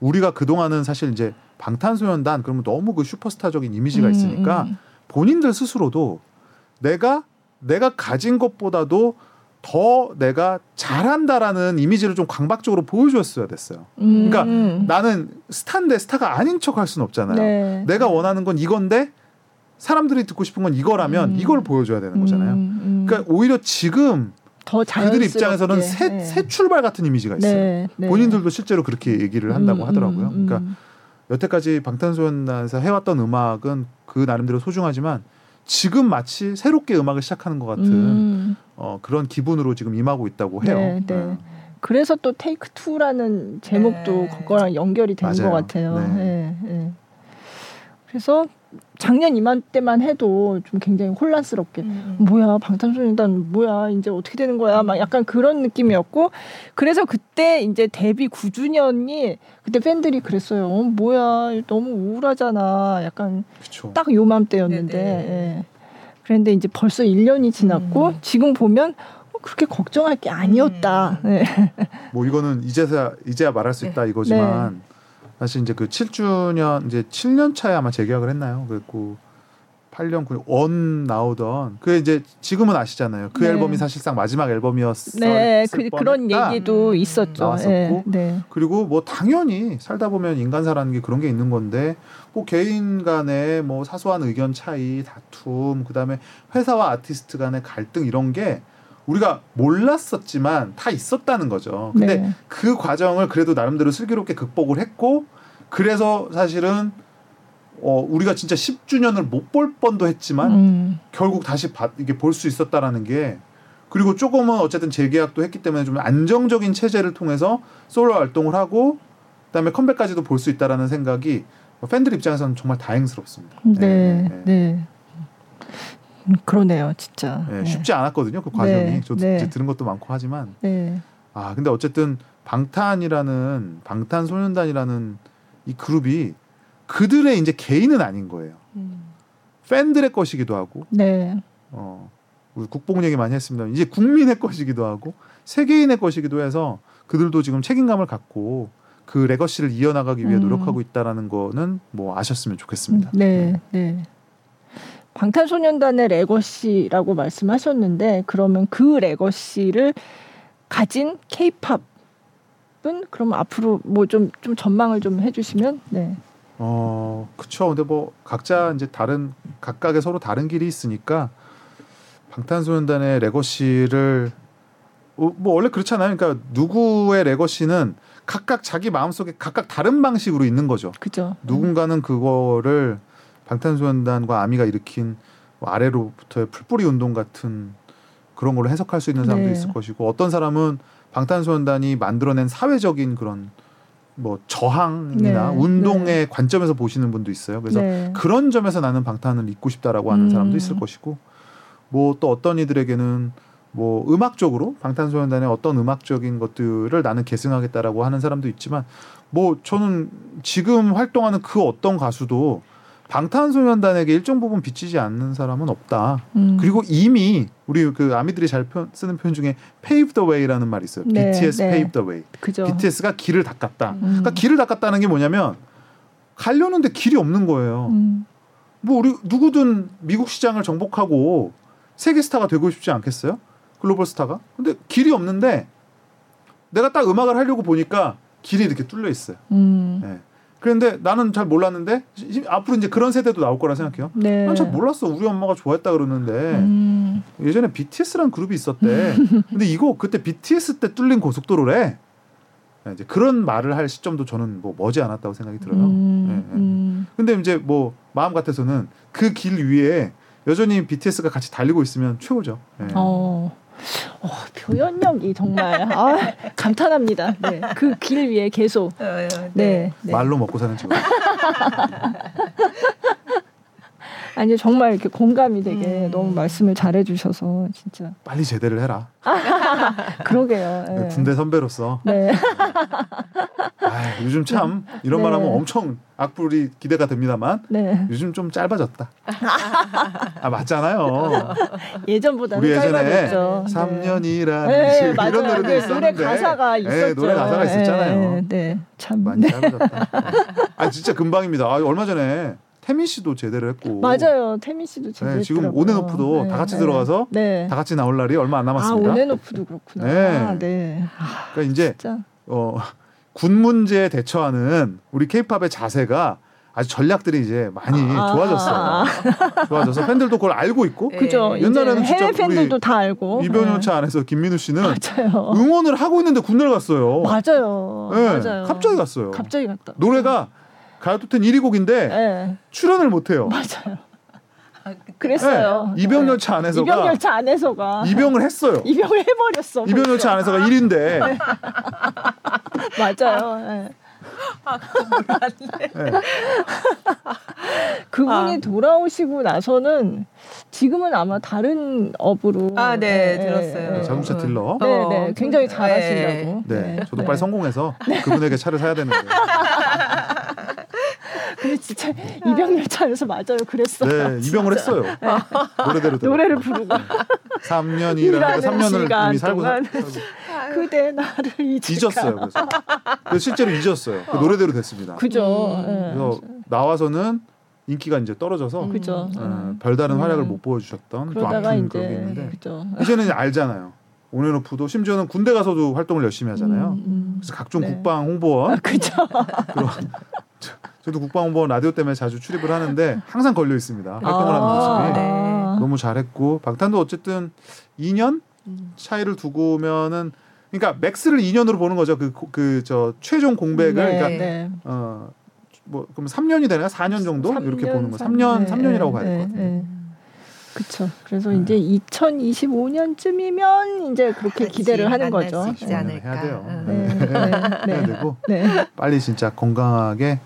우리가 그 동안은 사실 이제 방탄소년단 그러면 너무 그 슈퍼스타적인 이미지가 음, 있으니까 음. 본인들 스스로도 내가 내가 가진 것보다도 더 내가 잘한다라는 이미지를 좀 강박적으로 보여줬어야 됐어요. 음, 그러니까 음. 나는 스타인데 스타가 아닌 척 할 수는 없잖아요. 네. 내가 원하는 건 이건데 사람들이 듣고 싶은 건 이거라면 음. 이걸 보여줘야 되는 거잖아요. 음, 음. 그러니까 오히려 지금. 그들 입장에서는 새, 네. 새 출발 같은 이미지가 있어요. 네, 네. 본인들도 실제로 그렇게 얘기를 한다고 음, 하더라고요. 음, 음. 그러니까 여태까지 방탄소년단에서 해왔던 음악은 그 나름대로 소중하지만 지금 마치 새롭게 음악을 시작하는 것 같은 음. 어, 그런 기분으로 지금 임하고 있다고 해요. 네, 네. 그래서 또 테이크 투라는 제목도 네. 그거랑 연결이 되는. 것 같아요. 네. 네, 네. 그래서 작년 이맘때만 해도 좀 굉장히 혼란스럽게 음. 뭐야 방탄소년단 뭐야 이제 어떻게 되는 거야 막 약간 그런 느낌이었고 그래서 그때 이제 데뷔 9주년이 그때 팬들이 그랬어요 어, 뭐야 너무 우울하잖아 약간. 딱 요맘때였는데. 예. 그런데 이제 벌써 1년이 지났고 음. 지금 보면 어, 그렇게 걱정할 게 아니었다 음. 예. 뭐 이거는 이제야 이제야 말할 수 있다 이거지만 사실 이제 그 7주년 이제 7년 차에 아마 재계약을 했나요? 그랬고 8년 9년 원 나오던 그 이제 지금은 아시잖아요. 그 네. 앨범이 사실상 마지막 앨범이었을 네, 그, 그런 뻔했다. 얘기도 음. 있었죠. 나왔었고. 예, 네. 그리고 뭐 당연히 살다 보면 인간사라는 게 그런 게 있는 건데 뭐 개인 간의 뭐 사소한 의견 차이, 다툼, 그다음에 회사와 아티스트 간의 갈등 이런 게 우리가 몰랐었지만 다 있었다는 거죠. 근데 네. 그 과정을 그래도 나름대로 슬기롭게 극복을 했고 그래서 사실은 어 우리가 진짜 10주년을 못 볼 뻔도 했지만 음, 결국 다시 봐- 이게 볼 수 있었다라는 게 그리고 조금은 어쨌든 재계약도 했기 때문에 좀 안정적인 체제를 통해서 솔로 활동을 하고 그다음에 컴백까지도 볼 수 있다라는 생각이 팬들 입장에서는 정말 다행스럽습니다. 네, 네. 음, 그러네요, 진짜. 네, 네. 쉽지 않았거든요. 그 과정이 네, 저도 네. 이제 들은 것도 많고 하지만 네. 아 근데 어쨌든 방탄이라는 방탄소년단이라는 이 그룹이 그들의 이제 개인은 아닌 거예요. 음. 팬들의 것이기도 하고 네. 어 우리 국뽕 얘기 많이 했습니다. 이제 국민의 것이기도 하고 세계인의 것이기도 해서 그들도 지금 책임감을 갖고 그 legacy를 이어나가기 위해 음. 노력하고 있다라는 거는 뭐 아셨으면 좋겠습니다. 네, 네. 방탄소년단의 legacy라고 말씀하셨는데 그러면 그 legacy를 가진 케이팝은 그럼 앞으로 뭐좀좀 전망을 좀 해주시면 네. 어, 그쵸. 근데 뭐 각자 이제 다른 각각의 서로 다른 길이 있으니까 방탄소년단의 레거시를 어, 뭐 원래 그렇잖아요. 그러니까 누구의 레거시는 각각 자기 마음속에 각각 다른 방식으로 있는 거죠. 그죠? 누군가는 그거를 방탄소년단과 아미가 일으킨 뭐 아래로부터의 풀뿌리 운동 같은 그런 걸로 해석할 수 있는 사람도 네. 있을 것이고 어떤 사람은 방탄소년단이 만들어낸 사회적인 그런 뭐 저항이나 네, 운동의 관점에서 보시는 분도 있어요. 그래서 네. 그런 점에서 나는 방탄을 잊고 싶다라고 하는 음. 사람도 있을 것이고 뭐 또 어떤 이들에게는 뭐 음악적으로 방탄소년단의 어떤 음악적인 것들을 나는 계승하겠다라고 하는 사람도 있지만 뭐 저는 지금 활동하는 그 어떤 가수도 방탄소년단에게 일정 부분 비치지 않는 사람은 없다. 음. 그리고 이미 우리 그 아미들이 잘 표- 쓰는 표현 중에 pave the way라는 말이 있어요. 네, BTS 네. pave the way. 그죠? BTS가 길을 닦았다. 음. 그러니까 길을 닦았다는 게 뭐냐면 가려는데 길이 없는 거예요. 음. 뭐 우리 누구든 미국 시장을 정복하고 세계 스타가 되고 싶지 않겠어요? 글로벌 스타가? 근데 길이 없는데 내가 딱 음악을 하려고 보니까 길이 이렇게 뚫려 있어요. 음. 예. 그런데 나는 잘 몰랐는데 시- 앞으로 이제 그런 세대도 나올 거라 생각해요. 네. 난잘 몰랐어. 우리 엄마가 좋아했다 그러는데 음. 예전에 BTS라는 그룹이 있었대. [laughs] 근데 이거 그때 BTS 때 뚫린 고속도로래. 예, 이제 그런 말을 할 시점도 저는 뭐 머지 않았다고 생각이 들어요. 음. 예, 예. 음. 근데 이제 뭐 마음 같아서는 그 길 위에 여전히 BTS가 같이 달리고 있으면 최고죠. 예. 어. 어, 표현력이 정말 아, 감탄합니다. 네. 그 길 위에 계속 어, 어, 네. 네. 말로 먹고 사는 직업. [laughs] 아니 정말 이렇게 공감이 되게 음. 너무 말씀을 잘해 주셔서 진짜 빨리 제대를 해라. [laughs] 그러게요. 네. 군대 선배로서 네. [laughs] 아, 요즘 참 이런 네. 말하면 엄청 악플이 기대가 됩니다만 네. 요즘 좀 짧아졌다. [laughs] 아 맞잖아요. 예전보다는 우리 예전에 짧아졌죠. 3년이라는 네, 맞아요. 이런 노래도 네, 있었는데 노래 가사가 네, 있었죠. 노래 가사가 있었잖아요. 네, 네. 참. 많이 네. 짧아졌다. 아 진짜 금방입니다. 아, 얼마 전에 태민 씨도 제대를 했고 맞아요. 태민 씨도 네, 제대로 지금 했더라고요. 온앤오프도 네, 다 같이 네. 들어가서 네. 다 같이 나올 날이 얼마 안 아, 남았습니다. 온앤오프도 그렇구나. 네. 네. 아, 그러니까 이제 진짜. 어, 군 문제에 대처하는 우리 케이팝의 자세가 아주 전략들이 이제 많이 아. 좋아졌어요. 좋아져서 팬들도 그걸 알고 있고 네. 그죠. 옛날에는 진짜 해외 팬들도 다 알고. 이병열차 안에서 김민우 씨는 네. 맞아요. 응원을 하고 있는데 군대를 갔어요. 맞아요. 네, 맞아요. 갑자기 갔어요. 갑자기 갔다. 노래가 가요톱텐 1위 곡인데 네. 출연을 못 해요. 맞아요. 그랬어요. 네, 이병열차 안에서가 이병열차 안에서가 입영을 했어요. 입영을 해버렸어. 이병열차 안에서가 1위인데 맞아요. 예. 네. 그분이 아. 돌아오시고 나서는 지금은 아마 다른 업으로 아, 네, 예, 들었어요. 예, 예. 자동차 딜러. 네, 어, 네, 굉장히 네. 잘하신다고. 네, 저도 빨리 성공해서 그분에게 차를 사야 되는데. [laughs] 근데 진짜 이병열차 안에서 맞아요. 그랬어요. 네, 입영을 했어요. 노래대로 들어. 노래를 부르고 3년이라는 일하는 3년을 시간 이미 살고 [laughs] 그대 나를 잊을까. 잊었어요. 그래서. 그래서 실제로 잊었어요. 그 노래대로 됐습니다. 그죠. 음. 예. 그래서 나와서는 인기가 이제 떨어져서 음. 그죠. 어, 별다른 활약을 음. 못 보여주셨던 또 그러다가 아픈 그런 게 이제 있는데 그죠. 이제는 알잖아요. 온앤오프도 심지어는 군대 가서도 활동을 열심히 하잖아요. 음, 음. 그래서 각종 네. 국방 홍보원 아, 그죠. 그런 [laughs] 저도 국방 홍보원 라디오 때문에 자주 출입을 하는데 항상 걸려 있습니다. 활동을 하는 아, 모습이 네. 너무 잘했고 방탄도 어쨌든 2년 음. 차이를 두고면은 그러니까 맥스를 2년으로 보는 거죠. 그 그 저 최종 공백을 네, 그러니까 네. 어뭐 그럼 3년이 되나요? 4년 정도 삼 이렇게 년, 보는 거. 삼- 3년 네, 3년이라고 봐야 될 네, 것 같아요. 네. 그렇죠. 그래서 네. 이제 2025년쯤이면 이제 그렇게 그렇지, 기대를 하는 거죠. 네. 해야 돼요. 응. 네, 네, 해야 네. 되고 네. 빨리 진짜 건강하게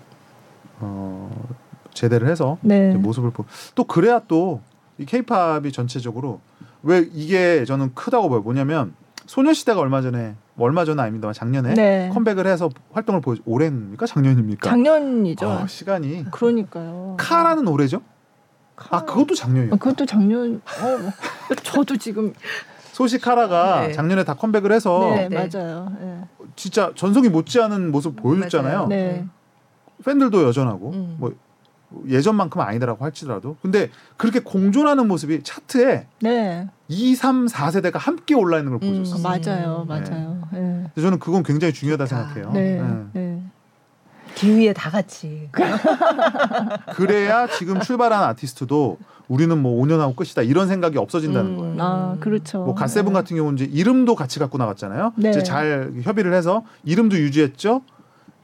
어 제대를 해서 네. 모습을 보. 또 그래야 또 이 케이팝이 전체적으로 왜 이게 저는 크다고 봐요. 뭐냐면 소녀시대가 얼마 전에 뭐 얼마 전은 아닙니다만 작년에 네. 컴백을 해서 활동을 보여 올해입니까 작년입니까? 작년이죠. 아, 시간이 그러니까요. 카라는 올해죠? 카- 아 그것도 작년이요. 아, 그것도 작년. 어, [laughs] 저도 지금 소시 카라가 네. 작년에 다 컴백을 해서 네, 네. 맞아요. 네. 진짜 전성이 못지않은 모습 보여줬잖아요. 맞아요. 네. 팬들도 여전하고 음. 뭐 예전만큼은 아니더라고 할지라도 근데 그렇게 공존하는 모습이 차트에 네. 2, 3, 4세대가 함께 올라 있는 걸 음. 보여줬어요. 맞아요. 네. 맞아요. 네. 그래서 저는 그건 굉장히 중요하다 좋다. 생각해요. 네. 네. 네. 길 위에 다 같이. [laughs] 그래야 지금 출발한 아티스트도 우리는 뭐 5년 하고 끝이다 이런 생각이 없어진다는 음. 거예요. 아, 그렇죠. 뭐 갓세븐 같은 경우는 이제 이름도 같이 갖고 나갔잖아요. 네. 이제 잘 협의를 해서 이름도 유지했죠.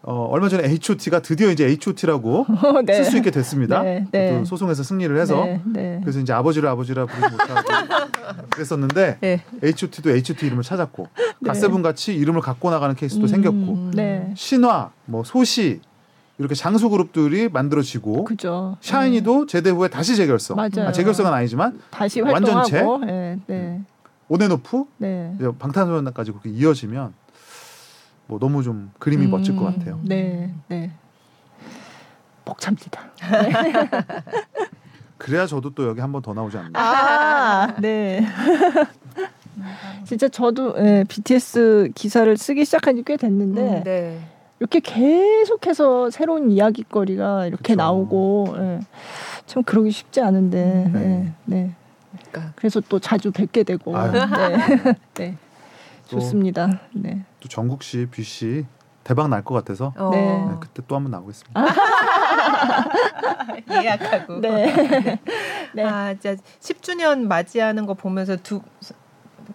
어, 얼마 전에 H.O.T가 드디어 이제 H.O.T라고 [laughs] 네. 쓸수 있게 됐습니다. 네, 네. 또 소송에서 승리를 해서 네. 네. 그래서 이제 아버지를 아버지라 부르지 못하고 [laughs] 그랬었는데 네. H.O.T도 H.O.T 이름을 찾았고 네. 갓세븐 같이 이름을 갖고 나가는 케이스도 음. 생겼고 네. 신화, 뭐 소시 이렇게 장수 그룹들이 만들어지고 그죠. 샤이니도 제대 후에 다시 재결성. 맞아요. 아, 재결성은 아니지만 다시 완전체? 활동하고. 네. 네. 온앤오프 네. 이제 방탄소년단까지 그렇게 이어지면 뭐 너무 좀 그림이 음, 멋질 것 같아요. 네. 네. 벅찹니다. [laughs] 그래야 저도 또 여기 한 번 더 나오지 않나. 아, 네. 진짜 저도 예, BTS 기사를 쓰기 시작한 지 꽤 됐는데 음, 네. 이렇게 계속해서 새로운 이야기거리가 이렇게 그쵸. 나오고 예, 참 그러기 쉽지 않은데 네. 네. 네. 그러니까 그래서 또 자주 뵙게 되고 아유. 네. [laughs] 네. 또- 좋습니다. 네. 또 정국 씨, 뷔 씨 대박 날 것 같아서 어. 네. 네, 그때 또 한번 나오겠습니다. [laughs] 예약하고. 네. [laughs] 네. 아, 진짜 10주년 맞이하는 거 보면서 두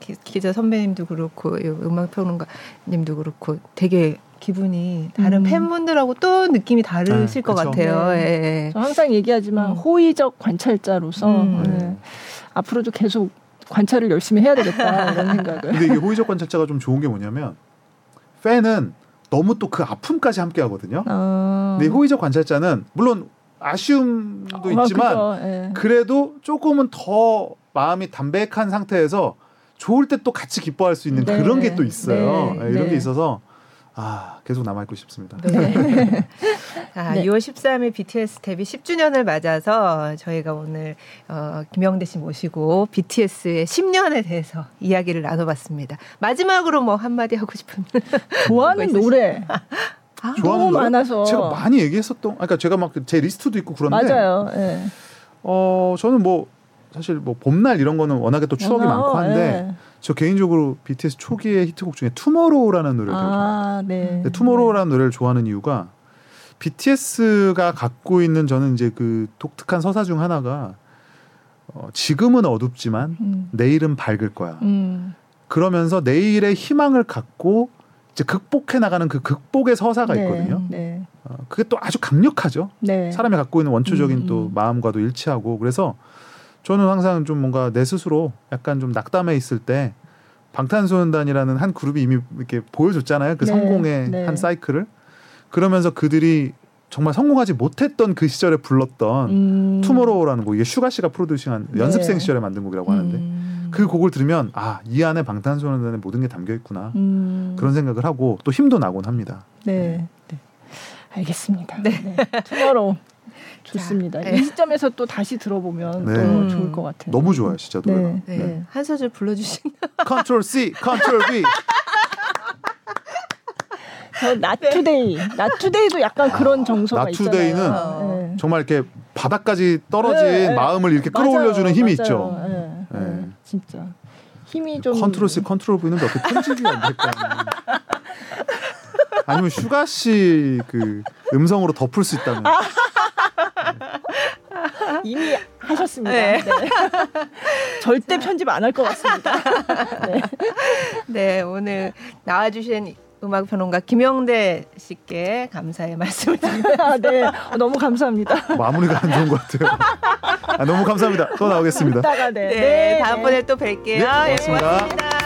기- 기자 선배님도 그렇고 이 음악 평론가님도 그렇고 되게 기분이 다른 음. 팬분들하고 또 느낌이 다르실 아, 것 그쵸. 같아요. 네. 예, 예. 저 항상 얘기하지만 음. 호의적 관찰자로서 음. 네. 앞으로도 계속 관찰을 열심히 해야 되겠다 이런 생각을. 근데 이게 호의적 관찰자가 좀 좋은 게 뭐냐면 팬은 너무 또 그 아픔까지 함께 하거든요. 어. 근데 이 호의적 관찰자는 물론 아쉬움도 아, 있지만 그죠. 예. 그래도 조금은 더 마음이 담백한 상태에서 좋을 때 또 같이 기뻐할 수 있는 네. 그런 게 또 있어요. 네. 네, 이런 네. 게 있어서 아 계속 남아 있고 싶습니다. 네. 자, [laughs] 네. 2월 13일 BTS 데뷔 10주년을 맞아서 저희가 오늘 어, 김영대 씨 모시고 BTS의 10년에 대해서 이야기를 나눠봤습니다. 마지막으로 뭐 한마디 하고 싶은 [laughs] 좋아하는 노래 아, 좋아하는 너무 노래? 많아서 제가 많이 얘기했었던, 아까 그러니까 제가 막 제 리스트도 있고 그런데, 맞아요. 예. 어 저는 뭐 사실 뭐 봄날 이런 거는 워낙에 또 추억이 어, 많고 한데 예. 저 개인적으로 BTS 초기의 히트곡 중에 Tomorrow라는 노래를 되게 좋아해요. 아, 네. 근데 Tomorrow라는 노래를 좋아하는 이유가 BTS가 갖고 있는 저는 이제 그 독특한 서사 중 하나가 어, 지금은 어둡지만 음. 내일은 밝을 거야. 음. 그러면서 내일의 희망을 갖고 이제 극복해 나가는 그 극복의 서사가 네, 있거든요. 네. 어, 그게 또 아주 강력하죠. 네. 사람이 갖고 있는 원초적인 음, 또 음. 마음과도 일치하고 그래서 저는 항상 좀 뭔가 내 스스로 약간 좀 낙담해 있을 때 방탄소년단이라는 한 그룹이 이미 이렇게 보여줬잖아요. 그 네, 성공의 네. 한 사이클을 그러면서 그들이 정말 성공하지 못했던 그 시절에 불렀던 음. Tomorrow라는 곡 이게 슈가 씨가 producing한 네. 연습생 시절에 만든 곡이라고 하는데 음. 그 곡을 들으면 아 이 안에 방탄소년단의 모든 게 담겨 있구나 음. 그런 생각을 하고 또 힘도 나곤 합니다. 네. 네. 알겠습니다. 네. Tomorrow 좋습니다. 자, 네. 이 시점에서 또 다시 들어보면 네. 또 음. 좋을 것 같아요. 너무 좋아요, 진짜 노래가. 네. 네. 네. 한 소절 불러주신 Control C, Control V. 저 Not Today, Not Today도 약간 그런 정서가 아, Not Today는 있잖아요. 네. 정말 이렇게 바닥까지 떨어진. 마음을 이렇게 맞아요, 끌어올려주는 힘이 맞아요. 있죠. 네, 네. 네. 진짜 힘이 좀 Control C, Control V는 어떻게 편집이 안 될까? 아니면 슈가 씨 그 음성으로 덮을 수 있다면 [laughs] 이미 하셨습니다. 네. 네. [laughs] 절대 편집 안 할 것 같습니다. [laughs] 네. 네 오늘 나와주신 음악 평론가 김영대 씨께 감사의 말씀을 드립니다. 아, 네. 어, 너무 감사합니다. 마무리가 안 좋은 것 같아요. 아, 너무 감사합니다. 또 나오겠습니다. 이따가 네. 네, 다음번에 또 뵐게요. 네, 예, 고맙습니다. 고맙습니다.